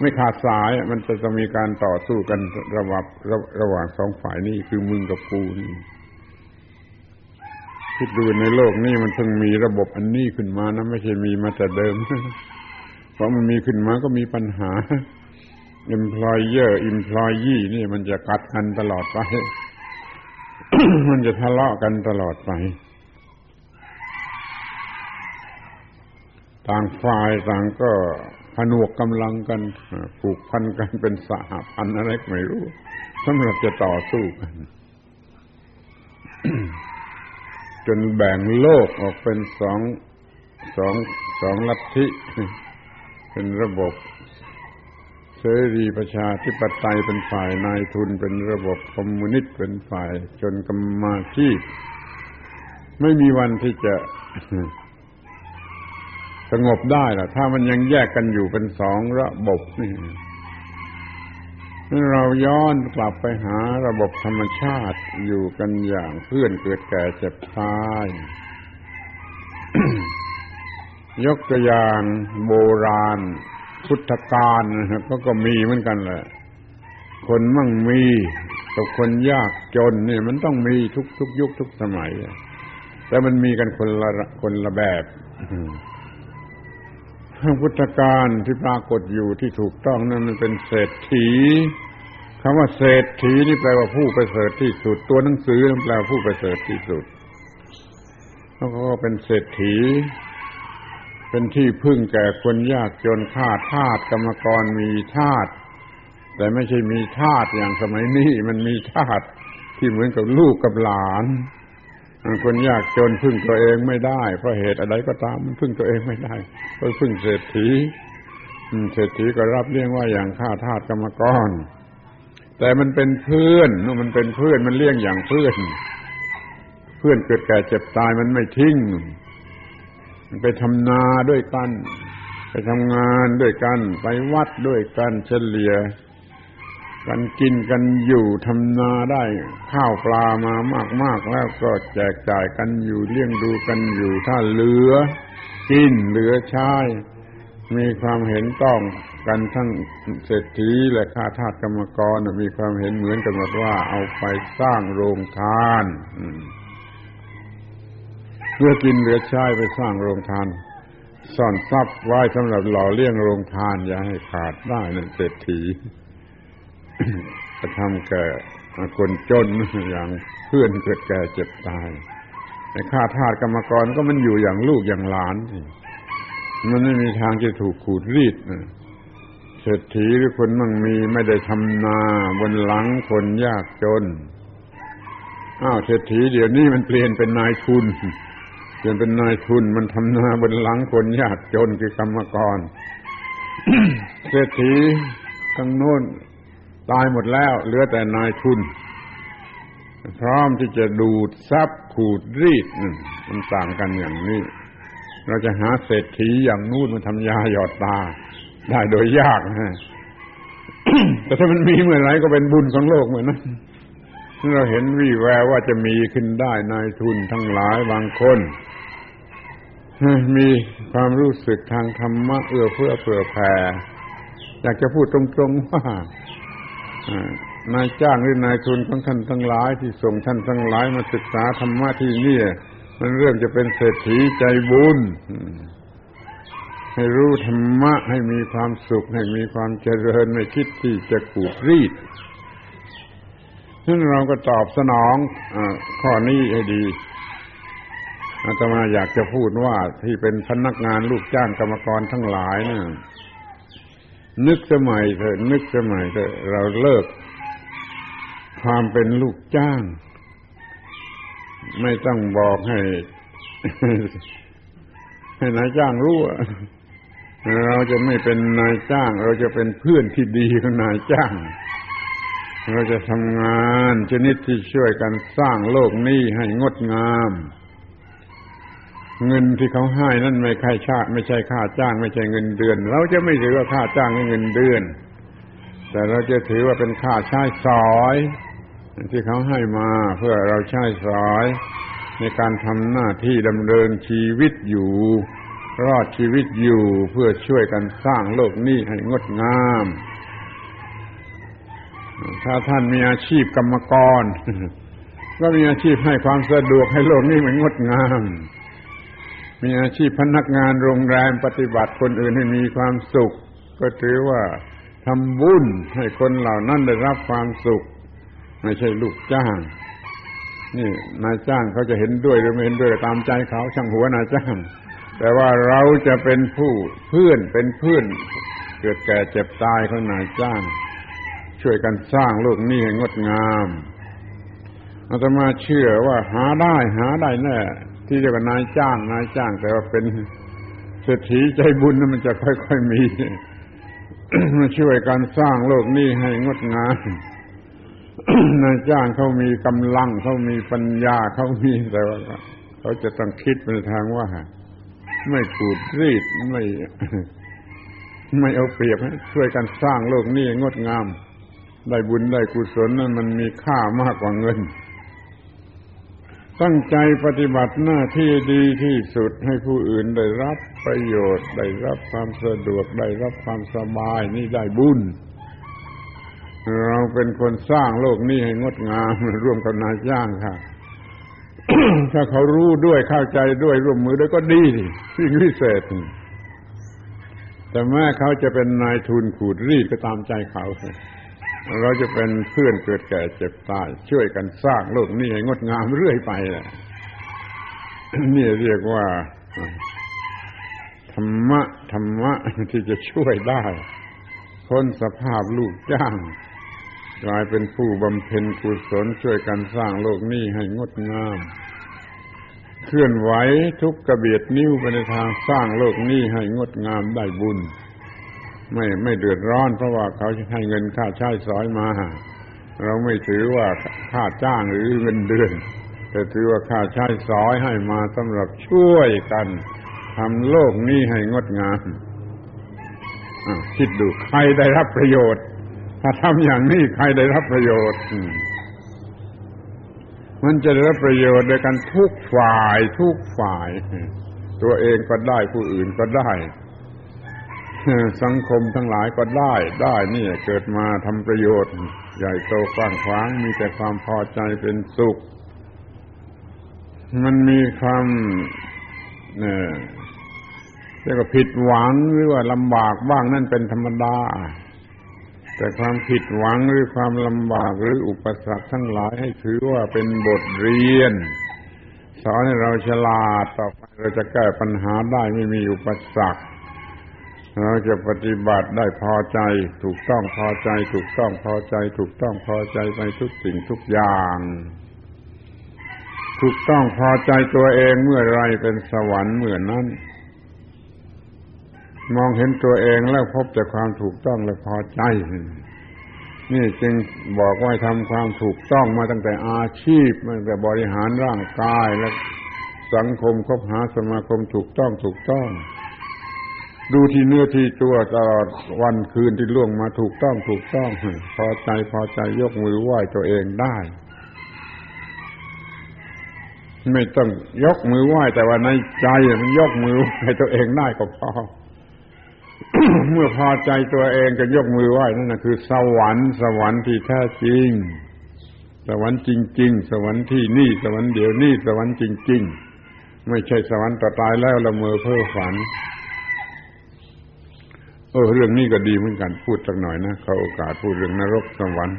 Speaker 1: ไม่ขาดสายมันจะจะมีการต่อสู้กันระหว่างระระหว่างสองฝ่ายนี้คือมึงกับกูนี่คิดดูในโลกนี้มันเพิ่งมีระบบอันนี้ขึ้นมานะไม่ใช่มีมาแต่เดิม เพราะมันมีขึ้นมาก็มีปัญหา employer employee นี่มันจะกัดกันตลอดไป มันจะทะเลาะกันตลอดไป ต่างฝ่ายต่างก็ผนวกกำลังกันผูกพันกันเป็นสหพันธ์อะไรไม่รู้สำหรับจะต่อสู้กัน จนแบ่งโลกออกเป็นสองสองสองลัทธิ เป็นระบบ เสรีประชาธิปไตยเป็นฝ่ายนายทุนเป็นระบบคอมมิวนิสต์เป็นฝ่ายจนกรรมาชีพไม่มีวันที่จะสงบได้ล่ะ ถ้ามันยังแยกกันอยู่เป็นสองระบบนี่เราย้อนกลับไปหาระบบธรรมชาติอยู่กันอย่างเพื่อนเกิดแก่เจ็บตาย ยกตัวอย่างโบราณ พุทธกาลนะก็ก็มีเหมือนกันแหละคนมั่งมีกับคนยากจนเนี่ยมันต้องมีทุกทุกยุคทุกสมัยแต่มันมีกันคนละคนละแบบพุทธการที่ปรากฏอยู่ที่ถูกต้องนั้นมันเป็นเศรษฐีคำว่าเศรษฐีนี่แปลว่าผู้ประเสริฐที่สุด ตัวหนังสือแปลว่าผู้ประเสริฐที่สุดแล้วก็เป็นเศรษฐี เป็นที่พึ่งแก่คนยากจนข้าทาสกรรมกรมีทาสแต่ไม่ใช่มีทาสอย่างสมัยนี้มันมีทาสที่เหมือนกับลูกกับหลานคนยากจนพึ่งตัวเองไม่ได้เพราะเหตุอะไรก็ตามมันพึ่งตัวเองไม่ได้ก็พึ่งเศรษฐีเศรษฐีก็รับเลี้ยงว่าอย่างข้าทาสกรรมกร แต่มันเป็นเพื่อนมันเป็นเพื่อนมันเลี้ยงอย่างเพื่อน เพื่อนเกิดแก่เจ็บตายมันไม่ทิ้ง ไปทำนาด้วยกัน ไปทำงานด้วยกัน ไปวัดด้วยกันเฉลี่ยกันกินกันอยู่ทำนาได้ ข้าวปลามามาก ๆ แล้วก็แจกจ่ายกันอยู่เลี้ยงดูกันอยู่ถ้าเหลือ กินเหลือใช้มีความเห็นต้องกันทั้งเศรษฐีและข้าทาสกรรมกรมีความเห็นเหมือนกันหมดว่าเอาไปสร้างโรงทาน เพื่อกินเหลือใช้ไปสร้างโรงทานซ่อนทรัพย์ไว้สำหรับหล่อเลี้ยงโรงทาน อย่าให้ขาดได้นั่นเศรษฐีจะทำแก่คนจนอย่างเพื่อนเกิดแก่เจ็บตายในข้าทาสกรรมกรก็มันอยู่อย่างลูกอย่างหลาน มันไม่มีทางจะถูกขูดรีดเศรษฐีหรือคนมั่งมีไม่ได้ทำนาบนหลังคนยากจน อ้าวเศรษฐีเดี๋ยวนี้มันเปลี่ยนเป็นนายทุน เปลี่ยนเป็นนายทุนมันทำนาบนหลังคนยากจนคือกรรมกรเศรษฐีทั้งโน้นตายหมดแล้ว เหลือแต่นายทุน พร้อมที่จะดูดซับขูดรีดมันต่างกันอย่างนี้ เราจะหาเศรษฐีอย่างนู้นมาทำยาหยอดตา ได้โดยยากนะแต่ถ้ามันมีเมื่อไรก็เป็นบุญของโลกเหมือนนั้นเราเห็นวี่แววว่าจะมีขึ้นได้นายทุนทั้งหลายบางคน มีความรู้สึกทางธรรมะเอื้อเฟื้อเผื่อแผ่อยากจะพูดตรงๆว่านายจ้างหรือนายทุนของท่านทั้งหลายที่ส่งท่านทั้งหลายมาศึกษาธรรมะที่นี่มันเริ่มจะเป็นเศรษฐีใจบุญให้รู้ธรรมะให้มีความสุข ให้มีความเจริญไม่คิดที่จะขูดรีดนั้นเราก็ตอบสนองอข้อนี้ให้ดี อาตมาอยากจะพูดว่าที่เป็นพนักงานลูกจ้างกรรมกรทั้งหลายนะ่ะนึกสมัยเถอะนึกสมัยเถอะเราเลิกความเป็นลูกจ้าง ไม่ต้องบอกให้ ให้นายจ้างรู้เราจะไม่เป็นนายจ้าง เราจะเป็นเพื่อนที่ดีของนายจ้าง เราจะทำงานชนิดที่ช่วยกันสร้างโลกนี้ให้งดงาม เงินที่เขาให้นั่นไม่ใช่ชาติไม่ใช่ค่าจ้าง ไม่ใช่เงินเดือน เราจะไม่ถือว่าค่าจ้างเงินเดือน แต่เราจะถือว่าเป็นค่าใช้สอยที่เขาให้มาเพื่อเราใช้สอย ในการทำหน้าที่ดำเนินชีวิตอยู่ รอดชีวิตอยู่เพื่อช่วยกันสร้างโลกนี้ให้งดงาม ถ้าท่านมีอาชีพกรรมกร ก็มีอาชีพให้ความสะดวกให้โลกนี้มันงดงาม มีอาชีพพนักงานโรงแรมปฏิบัติคนอื่นให้มีความสุข ก็ถือว่าทำบุญให้คนเหล่านั้นได้รับความสุข ไม่ใช่ลูกจ้าง นี่นายจ้างเขาจะเห็นด้วยหรือไม่เห็นด้วยตามใจเขาช่างหัวนายจ้าง แต่ว่าเราจะเป็นผู้เพื่อนเป็นเพื่อน เกิดแก่เจ็บตายของนายจ้าง ช่วยกันสร้างโลกนี้ให้งดงามอาตมาเชื่อว่าหาได้หาได้แน่ ที่เรียกว่านายจ้างนายจ้าง แต่ว่าเป็นเศรษฐีใจบุญนั้นมันจะค่อยๆมีมาช่วยกันสร้างโลกนี้ให้งดงามนายจ้างเขามีกำลังเขามีปัญญาเขามีแต่ว่าเขาจะต้องคิดในทางว่า ไม่ขูดรีดไม่ไม่เอาเปรียบช่วยกันสร้างโลกนี้งดงาม ได้บุญได้กุศลนั้นมันมีค่ามากกว่าเงิน ตั้งใจปฏิบัติหน้าที่ดีที่สุดให้ผู้อื่นได้รับประโยชน์ ได้รับความสะดวกได้รับความสบายนี่ได้บุญเราเป็นคนสร้างโลกนี้ให้งดงามร่วมกับนายจ้างค่ะ ถ้าเขารู้ด้วยเข้าใจด้วยร่วมมือด้วยก็ดีสิ่งพิเศษแต่แม้เขาจะเป็นนายทุนขูดรีดก็ตามใจเขา เราจะเป็นเพื่อนเกิดแก่เจ็บตาย ช่วยกันสร้างโลกนี้ให้งดงามเรื่อยไปนี่เรียกว่า ธรรมะ ธรรมะที่จะช่วยได้พ้นสภาพลูกจ้างกลายเป็นผู้บำเพ็ญกุศลช่วยกันสร้างโลกนี้ให้งดงาม เคลื่อนไหวทุกกระเบียดนิ้วไปในทางสร้างโลกนี้ให้งดงามได้บุญ ไม่ไม่เดือดร้อน เพราะว่าเขาจะให้เงินค่าใช้สอยมา เราไม่ถือว่าค่าจ้างหรือเงินเดือน แต่ถือว่าค่าใช้สอยให้มาสำหรับช่วยกันทำโลกนี้ให้งดงามคิดดูใครได้รับประโยชน์ ถ้าทำอย่างนี้ใครได้รับประโยชน์ มันจะได้รับประโยชน์โดยกันทุกฝ่าย ทุกฝ่าย ตัวเองก็ได้ผู้อื่นก็ได้ สังคมทั้งหลายก็ได้ ได้นี่เกิดมาทำประโยชน์ ใหญ่โตกว้างขวางมีแต่ความพอใจเป็นสุข มันมีความเนี่ยเรียกว่าผิดหวังหรือว่าลำบากบ้างนั่นเป็นธรรมดา แต่ความผิดหวังหรือความลำบากหรืออุปสรรคทั้งหลายให้ถือว่าเป็นบทเรียน สอนให้เราฉลาดต่อไปเราจะแก้ปัญหาได้ไม่มีอุปสรรค เราจะปฏิบัติได้พอใจ ถูกต้องพอใจ ถูกต้องพอใจ ถูกต้องพอใจไปทุกสิ่งทุกอย่าง ถูกต้องพอใจตัวเองเมื่อไรเป็นสวรรค์เหมือนนั้น มองเห็นตัวเองแล้วพบแต่ความถูกต้องและพอใจ นี่จึงบอกว่าทำความถูกต้องมาตั้งแต่อาชีพมาตั้งแต่บริหารร่างกายและสังคมคบหาสมาคมถูกต้องถูกต้อง ดูที่เนื้อที่ตัวตลอดวันคืนที่ล่วงมาถูกต้องถูกต้องพอใจพอใจยกมือไหว้ตัวเองได้ ไม่ต้องยกมือไหว้แต่ว่าในใจมันยกมือให้ตัวเองได้ก็พอเมื่อพอใจตัวเองก็ยกมือไหว้นั่นนะคือ สวรรค์สวรรค์ที่แท้จริง สวรรค์จริง ๆ สวรรค์ที่นี่สวรรค์เดี๋ยวนี่สวรรค์จริง ๆ ไม่ใช่สวรรค์ต่อตายแล้วละเมอเพ้อฝัน เออเรื่องนี้ก็ดีเหมือนกันพูดสักหน่อยนะเขาโอกาสพูดเรื่องนรกสวรรค์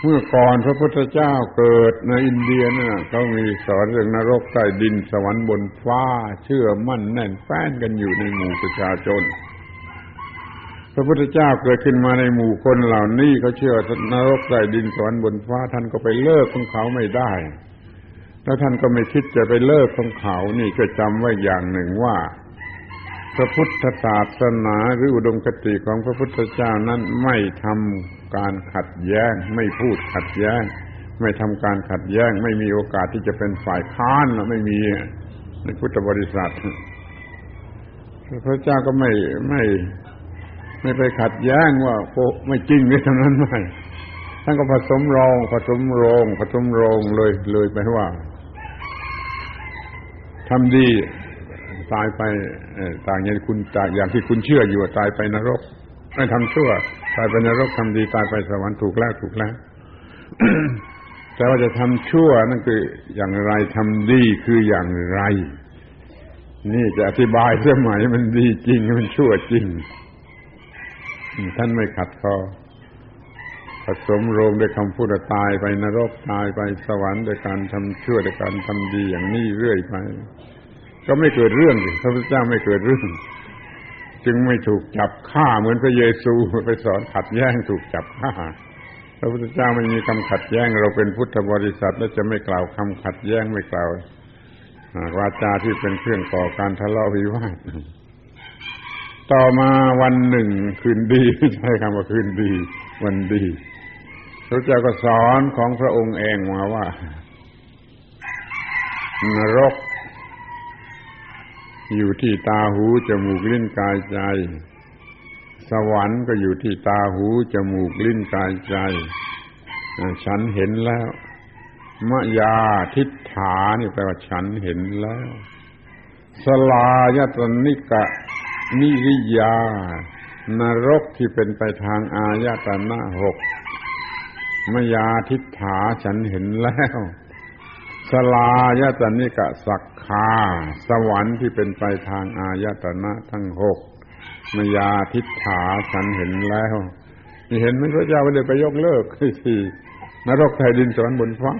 Speaker 1: เมื่อก่อนพระพุทธเจ้าเกิดในอินเดียเนะ่ะเขามีสอนเรื่องนรกใต้ดินสวรรค์บนฟ้า เชื่อมั่นแน่นแฟ้นกันอยู่ในหมู่ประชาชน พระพุทธเจ้าเกิดขึ้นมาในหมู่คนเหล่านี้เขาเชื่อนรกใต้ดินสวรรค์บนฟ้า ท่านก็ไปเลิกของเขาไม่ได้ แล้วท่านก็ไม่คิดจะไปเลิกของเขานี่ก็จำไว้อย่างหนึ่งว่า พระพุทธศาสนาหรืออุดมคติของพระพุทธเจ้านั้นไม่ทำการขัดแย้ง ไม่พูดขัดแย้ง ไม่ทำการขัดแย้ง ไม่มีโอกาสที่จะเป็นฝ่ายค้านไม่มีในพุทธบริษัทพระเจ้าก็ไม่ไม่ ไม่ไปขัดแย้งว่าโไม่จริงนี่ทั้งนั้นไม่ท่านก็ผสมรองผสมโรงผสมโรงเลยเลยไปว่าทำดี ตายไปต่างอย่างคุณอย่างที่คุณเชื่ออยู่ตายไปนรก ไม่ทำชั่ว ตายไปนรกทำดีตายไปสวรรค์ถูกแล้วถูกแล้วแต่ว่าจะทำชั่วนั่นคืออย่างไรทำดีคืออย่างไร นี่จะอธิบายเสื่อหมายมันดีจริงมันชั่วจริง ท่านไม่ขัดคอผสมโรงด้วยคำพูดตายไปนรกตายไปสวรรค์โดยการทำชั่วโดยการทำดีอย่างนี้เรื่อยไป ก็ไม่เกิดเรื่องพระพุทธเจ้าไม่เกิดเรื่อง จึงไม่ถูกจับฆ่าเหมือนพระเยซูไปสอนขัดแย้งถูกจับฆ่าพระพุทธเจ้าไม่มีคำขัดแย้ง เราเป็นพุทธบริษัทแล้วจะไม่กล่าวคำขัดแย้งไม่กล่าววาจาที่เป็นเครื่องก่อการทะเลาะวิวาทต่อมาวันหนึ่งคืนดีใช้คำว่าคืนดี วันดี พระเจ้าก็สอนของพระองค์เองมาว่านรก อยู่ที่ตาหูจมูกลิ้นกายใจ สวรรค์ก็อยู่ที่ตาหูจมูกลิ้นกายใจ ฉันเห็นแล้วมยาทิฏฐานี่แปลว่าฉันเห็นแล้ว สลายตนิกะนิริยานรกที่เป็นไปทางอายตนะหกมยาทิฏฐาฉันเห็นแล้ว สลายตนิกะสัก คา สวรรค์ที่เป็นไปทางอายตนะทั้งหกมยาทิฏฐาฉันเห็นแล้วนี่เห็นไหมพระเจ้าไม่ได้ไปยกเลิกที่นรกไทยดินสวรรค์บนฟ้า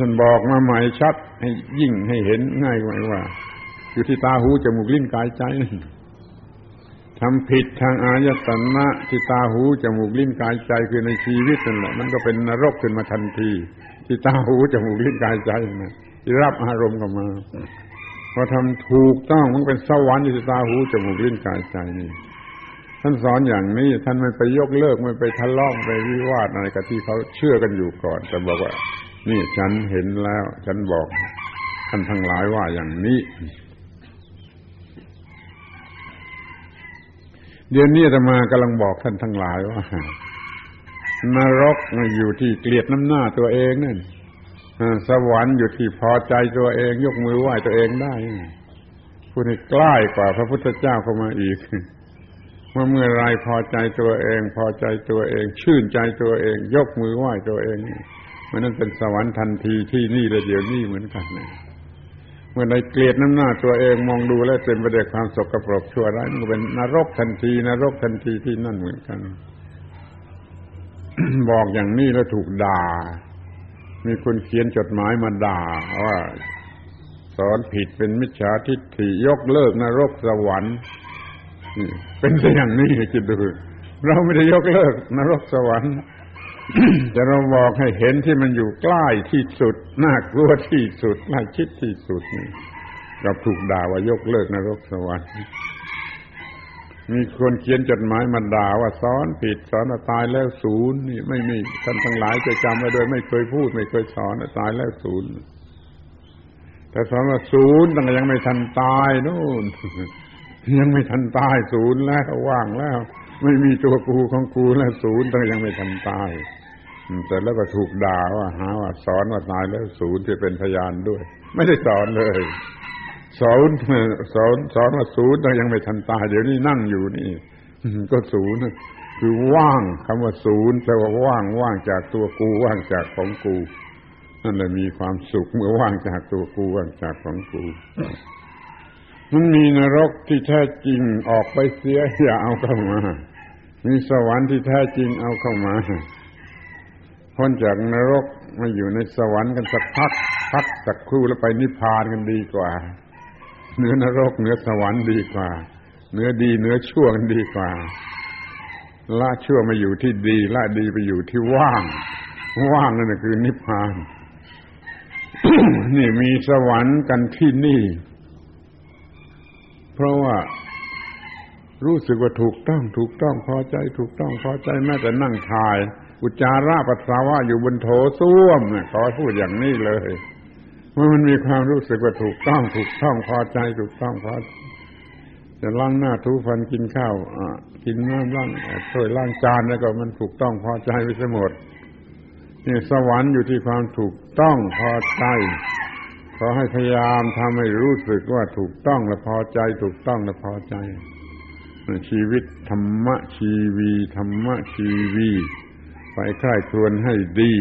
Speaker 1: ท่านบอกมาใหม่ชัด ให้ยิ่งให้เห็นง่ายกว่าว่า อยู่ที่ตาหูจมูกลิ้นกายใจทำผิดทางอายตนะที่ตาหูจมูกลิ้นกายใจคือในชีวิตนั่นแหละมันก็เป็นนรกขึ้นมาทันที ที่ตาหูจมูกลิ้นกายใจนะ รับอารมณ์เข้ามาพอทำถูกต้องมันเป็นสวรรค์ที่ตาหูจมูกลิ้นกายใจนี่ท่านสอนอย่างนี้ ท่านไม่ไปยกเลิกไม่ไปทะเลาะไปวิวาทอะไรกับที่เขาเชื่อกันอยู่ก่อนแต่บอกว่า นี่ฉันเห็นแล้ว ฉันบอกท่านทั้งหลายว่าอย่างนี้เดี๋ยวนี้จะมากำลังบอกท่านทั้งหลายว่านรกอยู่ที่เกลียดน้ำหน้าตัวเองนั่น สวรรค์อยู่ที่พอใจตัวเอง ยกมือไหว้ตัวเองได้ผู้นี้ใกล้กว่าพระพุทธเจ้าเข้ามาอีกเมื่อเมื่อไรพอใจตัวเอง พอใจตัวเอง ชื่นใจตัวเอง ยกมือไหว้ตัวเองมันนั่นเป็นสวรรค์ทันทีที่นี่และเดี๋ยวนี้เหมือนกันนะเมื่อใดเกลียดน้ำหน้าตัวเองมองดูแล้วเต็มไปด้วยความสกปรกชั่วร้ายมันเป็นนรกทันที นรกทันทีที่นั่นเหมือนกัน บอกอย่างนี้แล้วถูกด่า มีคนเขียนจดหมายมาด่าว่าสอนผิดเป็นมิจฉาทิฏฐิยกเลิกนรกสวรรค์เป็นอย่างนี้คิดดูเราไม่ได้ยกเลิกนรกสวรรค์แต่เราบอกให้เห็นที่มันอยู่ใกล้ที่สุดน่ากลัวที่สุดน่าคิดที่สุดนี่เราถูกด่าว่ายกเลิกนรกสวรรค์ มีคนเขียนจดหมายมาด่าว่าสอนผิดสอนตายแล้วศูนย์นี่ไม่มีท่านทั้งหลายจะจำไว้โดยไม่เคยพูด ไม่เคยสอนตายแล้วศูนย์แต่สอนว่าศูนย์ตั้งแต่ยังไม่ทันตายนู่นยังไม่ทันตายศูนย์แล้วว่างแล้ว ไม่มีตัวกูของกูแล้วศูนย์ตั้งแต่ยังไม่ทันตายแต่แล้วก็ถูกด่าว่าหาว่าสอนว่าตายแล้วศูนย์ที่เป็นพยานด้วย ไม่ได้สอนเลย สอนสอนสอนว่าศูนย์แต่ยังไม่ทันตายเดี๋ยวนี้นั่งอยู่นี่ก็ศูนย์คือว่างคำว่าศูนย์แปลว่าว่างว่างจากตัวกูว่างจากของกูนั่นแหละมีความสุขเมื่อว่างจากตัวกูว่างจากของกูมันมีนรกที่แท้จริงออกไปเสียอย่าเอาเข้ามามีสวรรค์ที่แท้จริงเอาเข้ามาพ้นจากนรกมาอยู่ในสวรรค์กันสักพักพักสักครู่แล้วไปนิพพานกันดีกว่า เนื้อนรกเนื้อสวรรค์ดีกว่า เนื้อดีเนื้อชั่วกันดีกว่าละชั่วมาอยู่ที่ดีละดีไปอยู่ที่ว่าง ว่างนั่นคือนิพพาน นี่มีสวรรค์กันที่นี่ เพราะว่ารู้สึกว่าถูกต้อง ถูกต้องพอใจ ถูกต้องพอใจแม้แต่นั่งทาย อุจจาระปัสสาวะอยู่บนโถส้วมเนี่ยขอพูดอย่างนี้เลย เมื่อมันมีความรู้สึกว่าถูกต้องถูกต้องพอใจถูกต้องพอจะล้างหน้าทูฟันกินข้าวกินน้ำล้างช่วยล้างจานแล้วก็มันถูกต้องพอใจไปหมดนี่สวรรค์อยู่ที่ความถูกต้องพอใจขอให้พยายามทำให้รู้สึกว่าถูกต้องและพอใจ ถูกต้องและพอใจชีวิตธรรมะชีวีธรรมะชีวี ไปใคร่ครวญให้ดี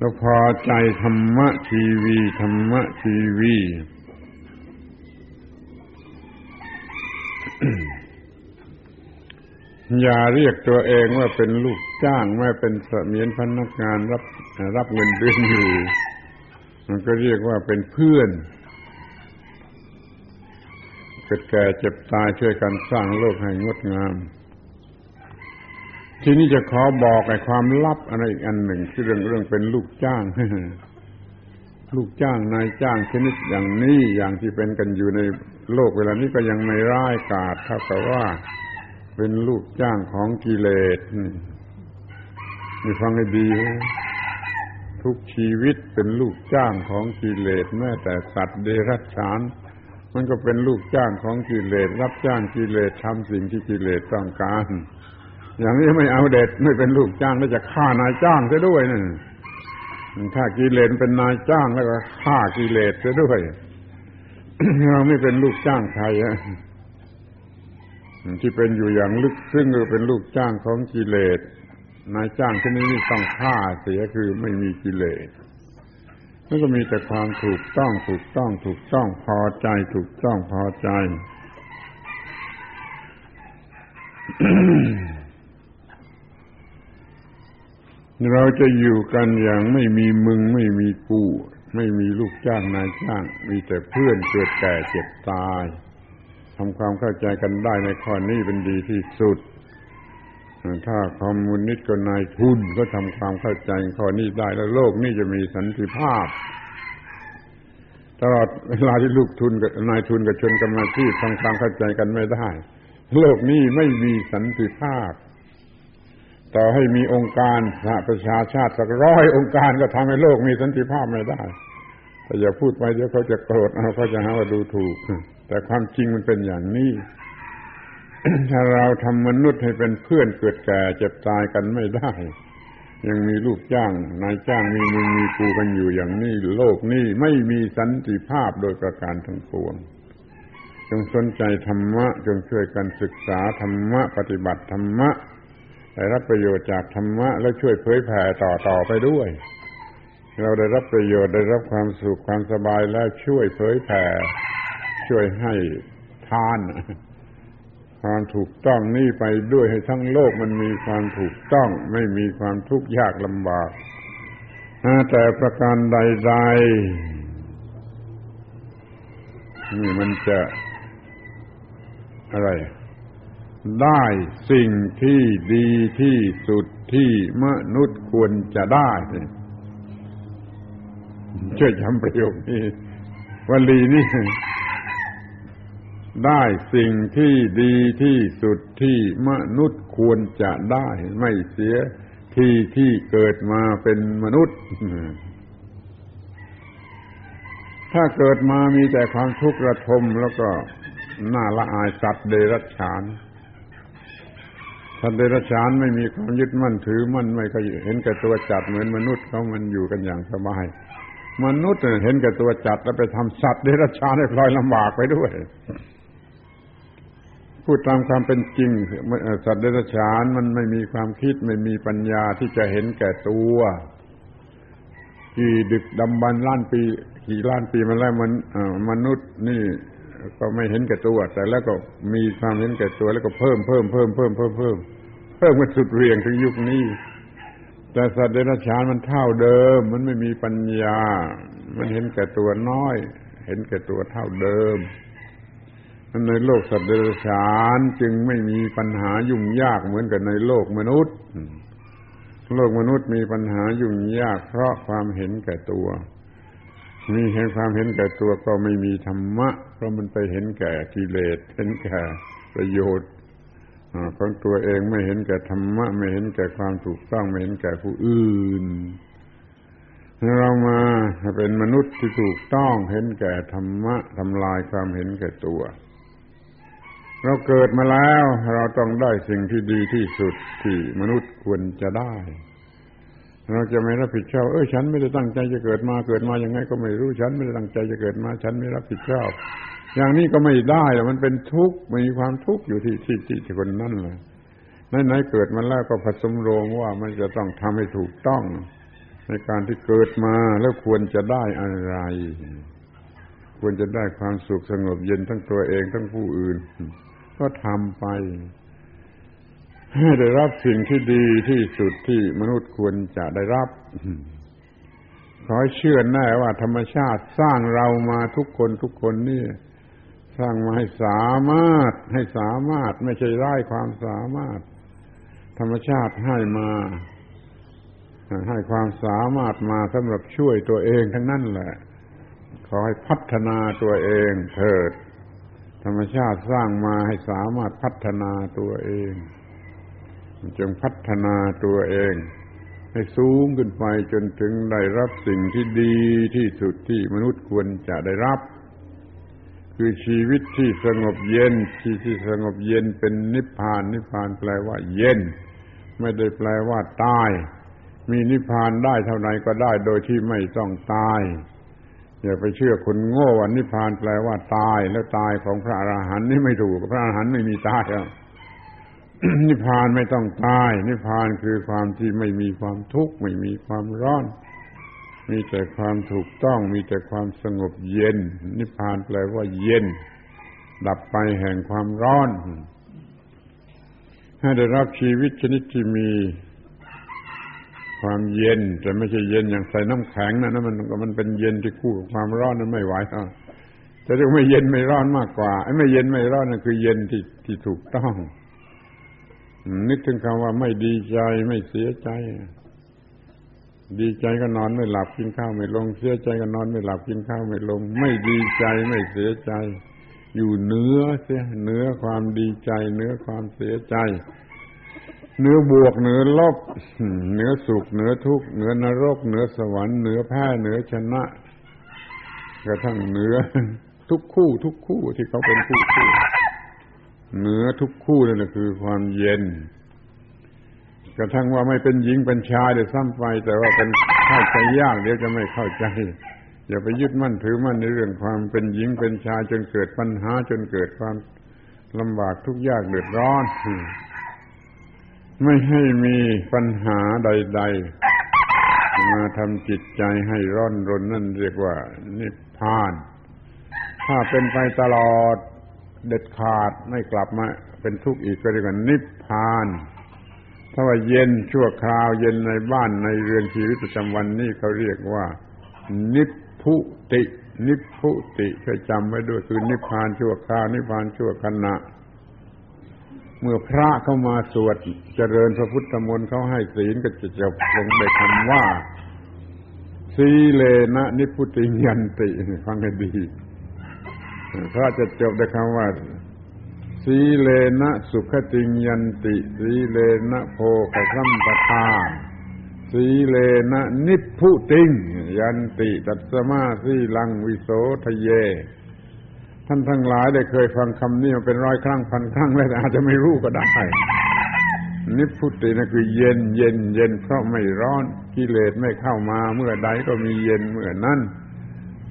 Speaker 1: แล้วพอใจธรรมะชีวีธรรมะชีวีอย่าเรียกตัวเองว่าเป็นลูกจ้างแม้เป็นเสมียนพนักงานรับรับเงินเดือนอยู่ มันก็เรียกว่าเป็นเพื่อนเกิดแก่เจ็บตายช่วยกันสร้างโลกให้งดงาม ทีนี้จะขอบอกไอ้ความลับอะไรอีกอันหนึ่งคือเรื่องเรื่องเป็นลูกจ้างลูกจ้างนายจ้างชนิดอย่างนี้อย่างที่เป็นกันอยู่ในโลกเวลานี้ก็ยังไม่ร้ายกาจเท่ากับว่าเป็นลูกจ้างของกิเลสมีฟังให้ดี ทุกชีวิตเป็นลูกจ้างของกิเลสแม้แต่สัตว์เดรัจฉาน มันก็เป็นลูกจ้างของกิเลสรับจ้างกิเลสทำสิ่งที่กิเลสต้องการ อย่างนี้ไม่เอาเด็ดไม่เป็นลูกจ้างแล้วจะฆ่านายจ้างซะด้วยนะถ้ากิเลสเป็นนายจ้างแล้วก็ฆ่ากิเลสซะด้วย เราไม่เป็นลูกจ้างใครอะที่เป็นอยู่อย่างลึกซึ้งก็เป็นลูกจ้างของกิเลสนายจ้างที่นี้ต้องฆ่าเสียคือไม่มีกิเลสนั่นก็มีแต่ความถูกต้องถูกต้อง ถูกต้องพอใจ ถูกต้องพอใจ เราจะอยู่กันอย่างไม่มีมึงไม่มีกู ไม่มีลูกจ้างนายจ้าง มีแต่เพื่อนเกิดแก่เจ็บตายทำความเข้าใจกันได้ในข้อนี้เป็นดีที่สุด ถ้าคอมมิวนิสต์กับนายทุนก็ทำความเข้าใจข้อนี้ได้แล้วโลกนี้จะมีสันติภาพตลอดเวลาที่ลูกทุนกับนายทุนกับชนกรรมาชีพทำความเข้าใจกันไม่ได้ โลกนี้ไม่มีสันติภาพ ต่อให้มีองค์การสหประชาชาติสักร้อยองค์การก็ทำให้โลกมีสันติภาพไม่ได้แต่อย่าพูดไปเดี๋ยวเขาจะโกรธเอาเขาจะหาว่าดูถูก แต่ความจริงมันเป็นอย่างนี้ถ้าเราทำมนุษย์ให้เป็นเพื่อนเกิดแก่เจ็บตายกันไม่ได้ ยังมีลูกจ้างนายจ้างมีมึงมีกูกันอยู่อย่างนี้โลกนี้ไม่มีสันติภาพโดยประการทั้งปวงจงสนใจธรรมะ จงช่วยกันศึกษาธรรมะ ปฏิบัติธรรมะ ได้รับประโยชน์จากธรรมะและช่วยเผยแผ่ต่อต่อไปด้วย เราได้รับประโยชน์ได้รับความสุขความสบายแล้วช่วยเผยแผ่ช่วยให้ทาน ความถูกต้องนี่ไปด้วยให้ทั้งโลกมันมีความถูกต้อง ไม่มีความทุกข์ยากลำบากแต่ประการใดๆนี่มันจะอะไร ได้สิ่งที่ดีที่สุดที่มนุษย์ควรจะได้ช่วยจำประโยคนี้วลีนี้ได้สิ่งที่ดีที่สุดที่มนุษย์ควรจะได้ไม่เสียที่ที่เกิดมาเป็นมนุษย์ ถ้าเกิดมามีแต่ความทุกข์ระทมแล้วก็น่าละอายสัตว์เดรัจฉาน สัตว์เดรัจฉานไม่มีความยึดมั่นถือมั่นไม่ก็เห็นแก่ตัวจัดเหมือนมนุษย์เขามันอยู่กันอย่างสบายมนุษย์เห็นแก่ตัวจัดแล้วไปทำสัตว์เดรัจฉานให้พลอยลำบากไปด้วย พูดตามความเป็นจริงสัตว์เดรัจฉานมันไม่มีความคิดไม่มีปัญญาที่จะเห็นแก่ตัวกี่ดึกดำบรรล้านปี กี่ล้านปีมาแล้วมันมนุษย์นี่ ก็ไม่เห็นแก่ตัว แต่แล้วก็มีความเห็นแก่ตัว แล้วก็เพิ่มเพิ่มเพิ่มเพิ่มเพิ่มเพิ่มเพิ่มกันสุดเรียงถึงยุคนี้ แต่สัตว์เดรัจฉานมันเท่าเดิม มันไม่มีปัญญา มันเห็นแก่ตัวน้อย เห็นแก่ตัวเท่าเดิมในโลกสัตว์เดรัจฉานจึงไม่มีปัญหายุ่งยากเหมือนกับในโลกมนุษย์ โลกมนุษย์มีปัญหายุ่งยากเพราะความเห็นแก่ตัว มีเห็นความเห็นแก่ตัวก็ไม่มีธรรมะ เพราะมันไปเห็นแก่กิเลสเห็นแก่ประโยชน์ของตัวเองไม่เห็นแก่ธรรมะ ไม่เห็นแก่ความถูกต้องไม่เห็นแก่ผู้อื่น เรามาเป็นมนุษย์ที่ถูกต้องเห็นแก่ธรรมะทำลายความเห็นแก่ตัว เราเกิดมาแล้ว เราต้องได้สิ่งที่ดีที่สุดที่มนุษย์ควรจะได้ เราจะไม่รับผิดชอบ เออฉันไม่ได้ตั้งใจจะเกิดมาเกิดมาอย่างไง ก็ไม่รู้ฉันไม่ได้ตั้งใจจะเกิดมา ฉันไม่รับผิดชอบ อย่างนี้ก็ไม่ได้มันเป็นทุกข์มีความทุกข์อยู่ที่ที่ที่คนนั่นเลยไหนๆเกิดมาแล้วก็ผสมโรงว่ามันจะต้องทำให้ถูกต้อง ในการที่เกิดมาแล้วควรจะได้อะไร ควรจะได้ความสุขสงบเย็นทั้งตัวเองทั้งผู้อื่น ก็ทำไป ได้รับสิ่งที่ดีที่สุดที่มนุษย์ควรจะได้รับ ขอเชื่อแน่ว่าธรรมชาติสร้างเรามาทุกคนทุกคนนี่สร้างมาให้สามารถให้สามารถไม่ใช่ไร้ความสามารถ ธรรมชาติให้มา ให้ความสามารถมาสำหรับช่วยตัวเองทั้งนั้นแหละ ขอให้พัฒนาตัวเองเถิด ธรรมชาติสร้างมาให้สามารถพัฒนาตัวเอง จงพัฒนาตัวเอง ให้สูงขึ้นไปจนถึงได้รับสิ่งที่ดีที่สุดที่มนุษย์ควรจะได้รับ คือชีวิตที่สงบเย็นที่ที่สงบเย็นเป็นนิพพาน นิพพานแปลว่าเย็น ไม่ได้แปลว่าตาย มีนิพพานได้เท่าไหร่ก็ได้โดยที่ไม่ต้องตายอย่าไปเชื่อคนโง่ว่านิพพานแปลว่าตายแล้วตายของพระอราหันต์นี่ไม่ถูกพระอรหันต์ไม่มีตายแล้ว นิพพานไม่ต้องตาย นิพพานคือความที่ไม่มีความทุกข์ไม่มีความร้อน มีแต่ความถูกต้อง มีแต่ความสงบเย็น นิพพานแปลว่าเย็น ดับไปแห่งความร้อน ให้ได้รับชีวิตชนิดที่มีความเย็น แต่ไม่ใช่เย็นอย่างใส่น้ำแข็งนะนั่นมันมันเป็นเย็นที่คู่กับความร้อนนั้นไม่ไหวอะแต่เรียกไม่เย็นไม่ร้อนมากกว่าไอ้ไม่เย็นไม่ร้อนนั่นคือเย็นที่ที่ถูกต้อง นึกถึงคำว่าไม่ดีใจไม่เสียใจ ดีใจก็นอนไม่หลับกินข้าวไม่ลง เสียใจก็นอนไม่หลับกินข้าวไม่ลง ไม่ดีใจไม่เสียใจ อยู่เหนือเสียเหนือความดีใจเหนือความเสียใจเหนือบวกเหนือลบเหนือสุขเหนือทุกข์เหนือนรกเหนือสวรรค์เหนือแพ้เหนือชนะกระทั่งเหนือทุกคู่ ทุกคู่ที่เขาเป็นคู่คู่ เหนือทุกคู่นั่นคือความเย็น กระทั่งว่าไม่เป็นหญิงเป็นชายเดี๋ยวซ้ำไป แต่ว่าเป็นเข้าใจยากเดี๋ยวจะไม่เข้าใจ อย่าไปยึดมั่นถือมั่นในเรื่องความเป็นหญิงเป็นชายจนเกิดปัญหาจนเกิดความลำบากทุกยากเดือดร้อน ไม่ให้มีปัญหาใด ๆ มาทำจิตใจให้ร้อนรนนั่นเรียกว่า นิพพาน ถ้าเป็นไปตลอด เด็ดขาดไม่กลับมาเป็นทุกข์อีกก็เรียกว่านิพพาน ถ้าว่าเย็นชั่วคราวเย็นในบ้านในเรือนชีวิตประจำวันนี่เขาเรียกว่า นิพพุติ นิพพุติช่วยจำไว้ด้วยคือนิพพานชั่วคราวนิพพานชั่วขณะ เมื่อพระเข้ามาสวดเจริญพระพุทธมนต์เขาให้ศีลก็จะจบลงในคำว่าสีเลนะนิพุติยันติฟังให้ดี พระจะจบด้วยคำว่า สีเลนะสุขติยันติ สีเลนะโพกสัมปทาสีเลนะนิพุติง ยันติตัสมาสีลังวิโสทะเย ท่านทั้งหลายได้เคยฟังคำนี้มาเป็นร้อยครั้งพันครั้งแล้วอาจจะไม่รู้ก็ได้ นิพพุตินั่นคือเย็นเย็นเย็นเพราะไม่ร้อนกิเลสไม่เข้ามาเมื่อใดก็มีเย็นเมื่อนั้น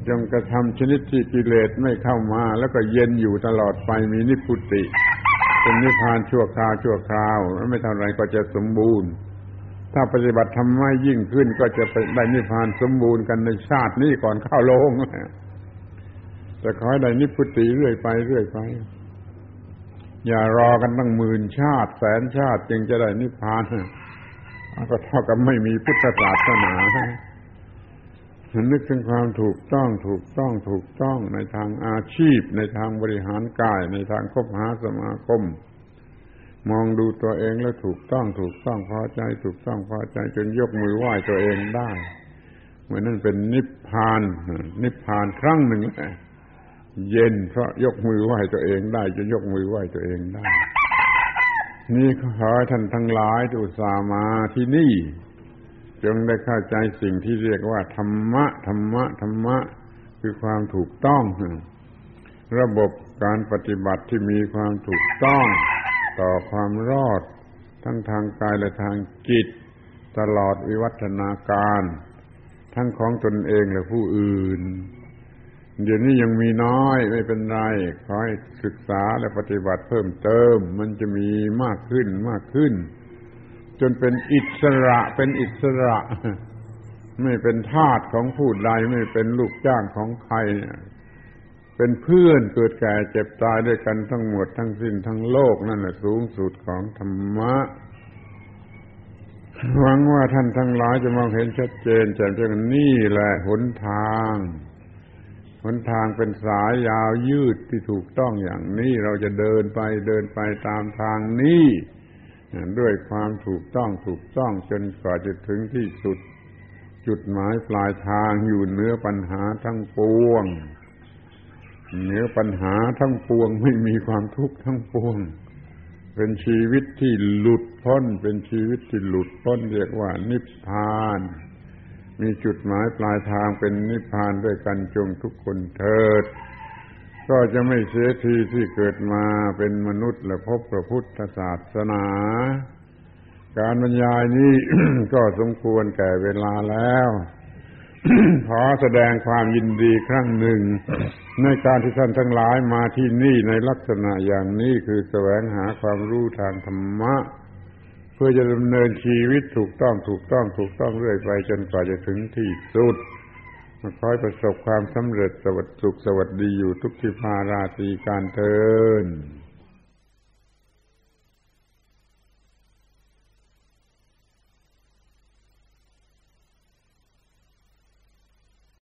Speaker 1: จงกระทำชนิดที่กิเลสไม่เข้ามา แล้วก็เย็นอยู่ตลอดไปมีนิพุติ เป็นนิพพานชั่วคราวชั่วคราวแล้วไม่เท่าไรก็จะสมบูรณ์ ถ้าปฏิบัติทำไม่ยิ่งขึ้นก็จะไปได้นิพพานสมบูรณ์กันในชาตินี้ก่อนเข้าโลงแต่ขอให้ได้นิพพุติเรื่อยไปเรื่อยไป อย่ารอกันตั้งหมื่นชาติแสนชาติจึงจะได้นิพพานก็เท่ากับไม่มีพุทธศาสนา นึกถึงความถูกต้องถูกต้องถูกต้องในทางอาชีพ ในทางบริหารกาย ในทางคบหาสมาคม มองดูตัวเองแล้วถูกต้องถูกต้องพอใจ ถูกต้องพอใจจนยกมือไหว้ตัวเองได้เหมือนั้นเป็นนิพพาน นิพพานครั้งหนึ่งแหละเย็นเพราะยกมือไหว้ตัวเองได้จะยกมือไหว้ตัวเองได้ นี่ขอท่านทั้งหลายทุสามาที่นี่ จงได้เข้าใจสิ่งที่เรียกว่าธรรมะธรรมะธรรมะคือความถูกต้อง ระบบการปฏิบัติที่มีความถูกต้อง ต่อความรอด ทั้งทางกายและทางจิต ตลอดวิวัฒนาการ ทั้งของตนเองและผู้อื่น เดี๋ยวนี้ยังมีน้อยไม่เป็นไรขอให้ศึกษาและปฏิบัติเพิ่มเติม มันจะมีมากขึ้นมากขึ้น จนเป็นอิสระเป็นอิสระ ไม่เป็นทาสของผู้ใดไม่เป็นลูกจ้างของใคร เป็นเพื่อนเกิดแก่เจ็บตายด้วยกันทั้งหมดทั้งสิ้นทั้งโลกนั่นแหละสูงสุดของธรรมะหวังว่าท่านทั้งหลายจะมองเห็นชัดเจนแจ่มแจ้งนี่แหละหนทางหนทางเป็นสายยาวยืดที่ถูกต้องอย่างนี้เราจะเดินไปเดินไปตามทางนี้ ด้วยความถูกต้องถูกต้องจนกว่าจะถึงที่สุด จุดหมายปลายทางอยู่เหนือปัญหาทั้งปวงเหนือปัญหาทั้งปวงไม่มีความทุกข์ทั้งปวง เป็นชีวิตที่หลุดพ้น เป็นชีวิตที่หลุดพ้นเรียกว่านิพพาน มีจุดหมายปลายทางเป็นนิพพานด้วยกันจงทุกคนเถิด ก็จะไม่เสียทีที่เกิดมาเป็นมนุษย์และพบพระพุทธศาสนา การบรรยายนี้ ก็สมควรแก่เวลาแล้ว ขอแสดงความยินดีครั้งหนึ่ง ในการที่ท่านทั้งหลายมาที่นี่ในลักษณะอย่างนี้คือแสวงหาความรู้ทางธรรมะ เพื่อจะดำเนินชีวิตถูกต้องถูกต้องถูกต้องเรื่อยไปจนกว่าจะถึงที่สุด มาคอยประสบความสำเร็จสวัสดิ์สุขสวัสดีอยู่ทุกที่พาราตีการเทิน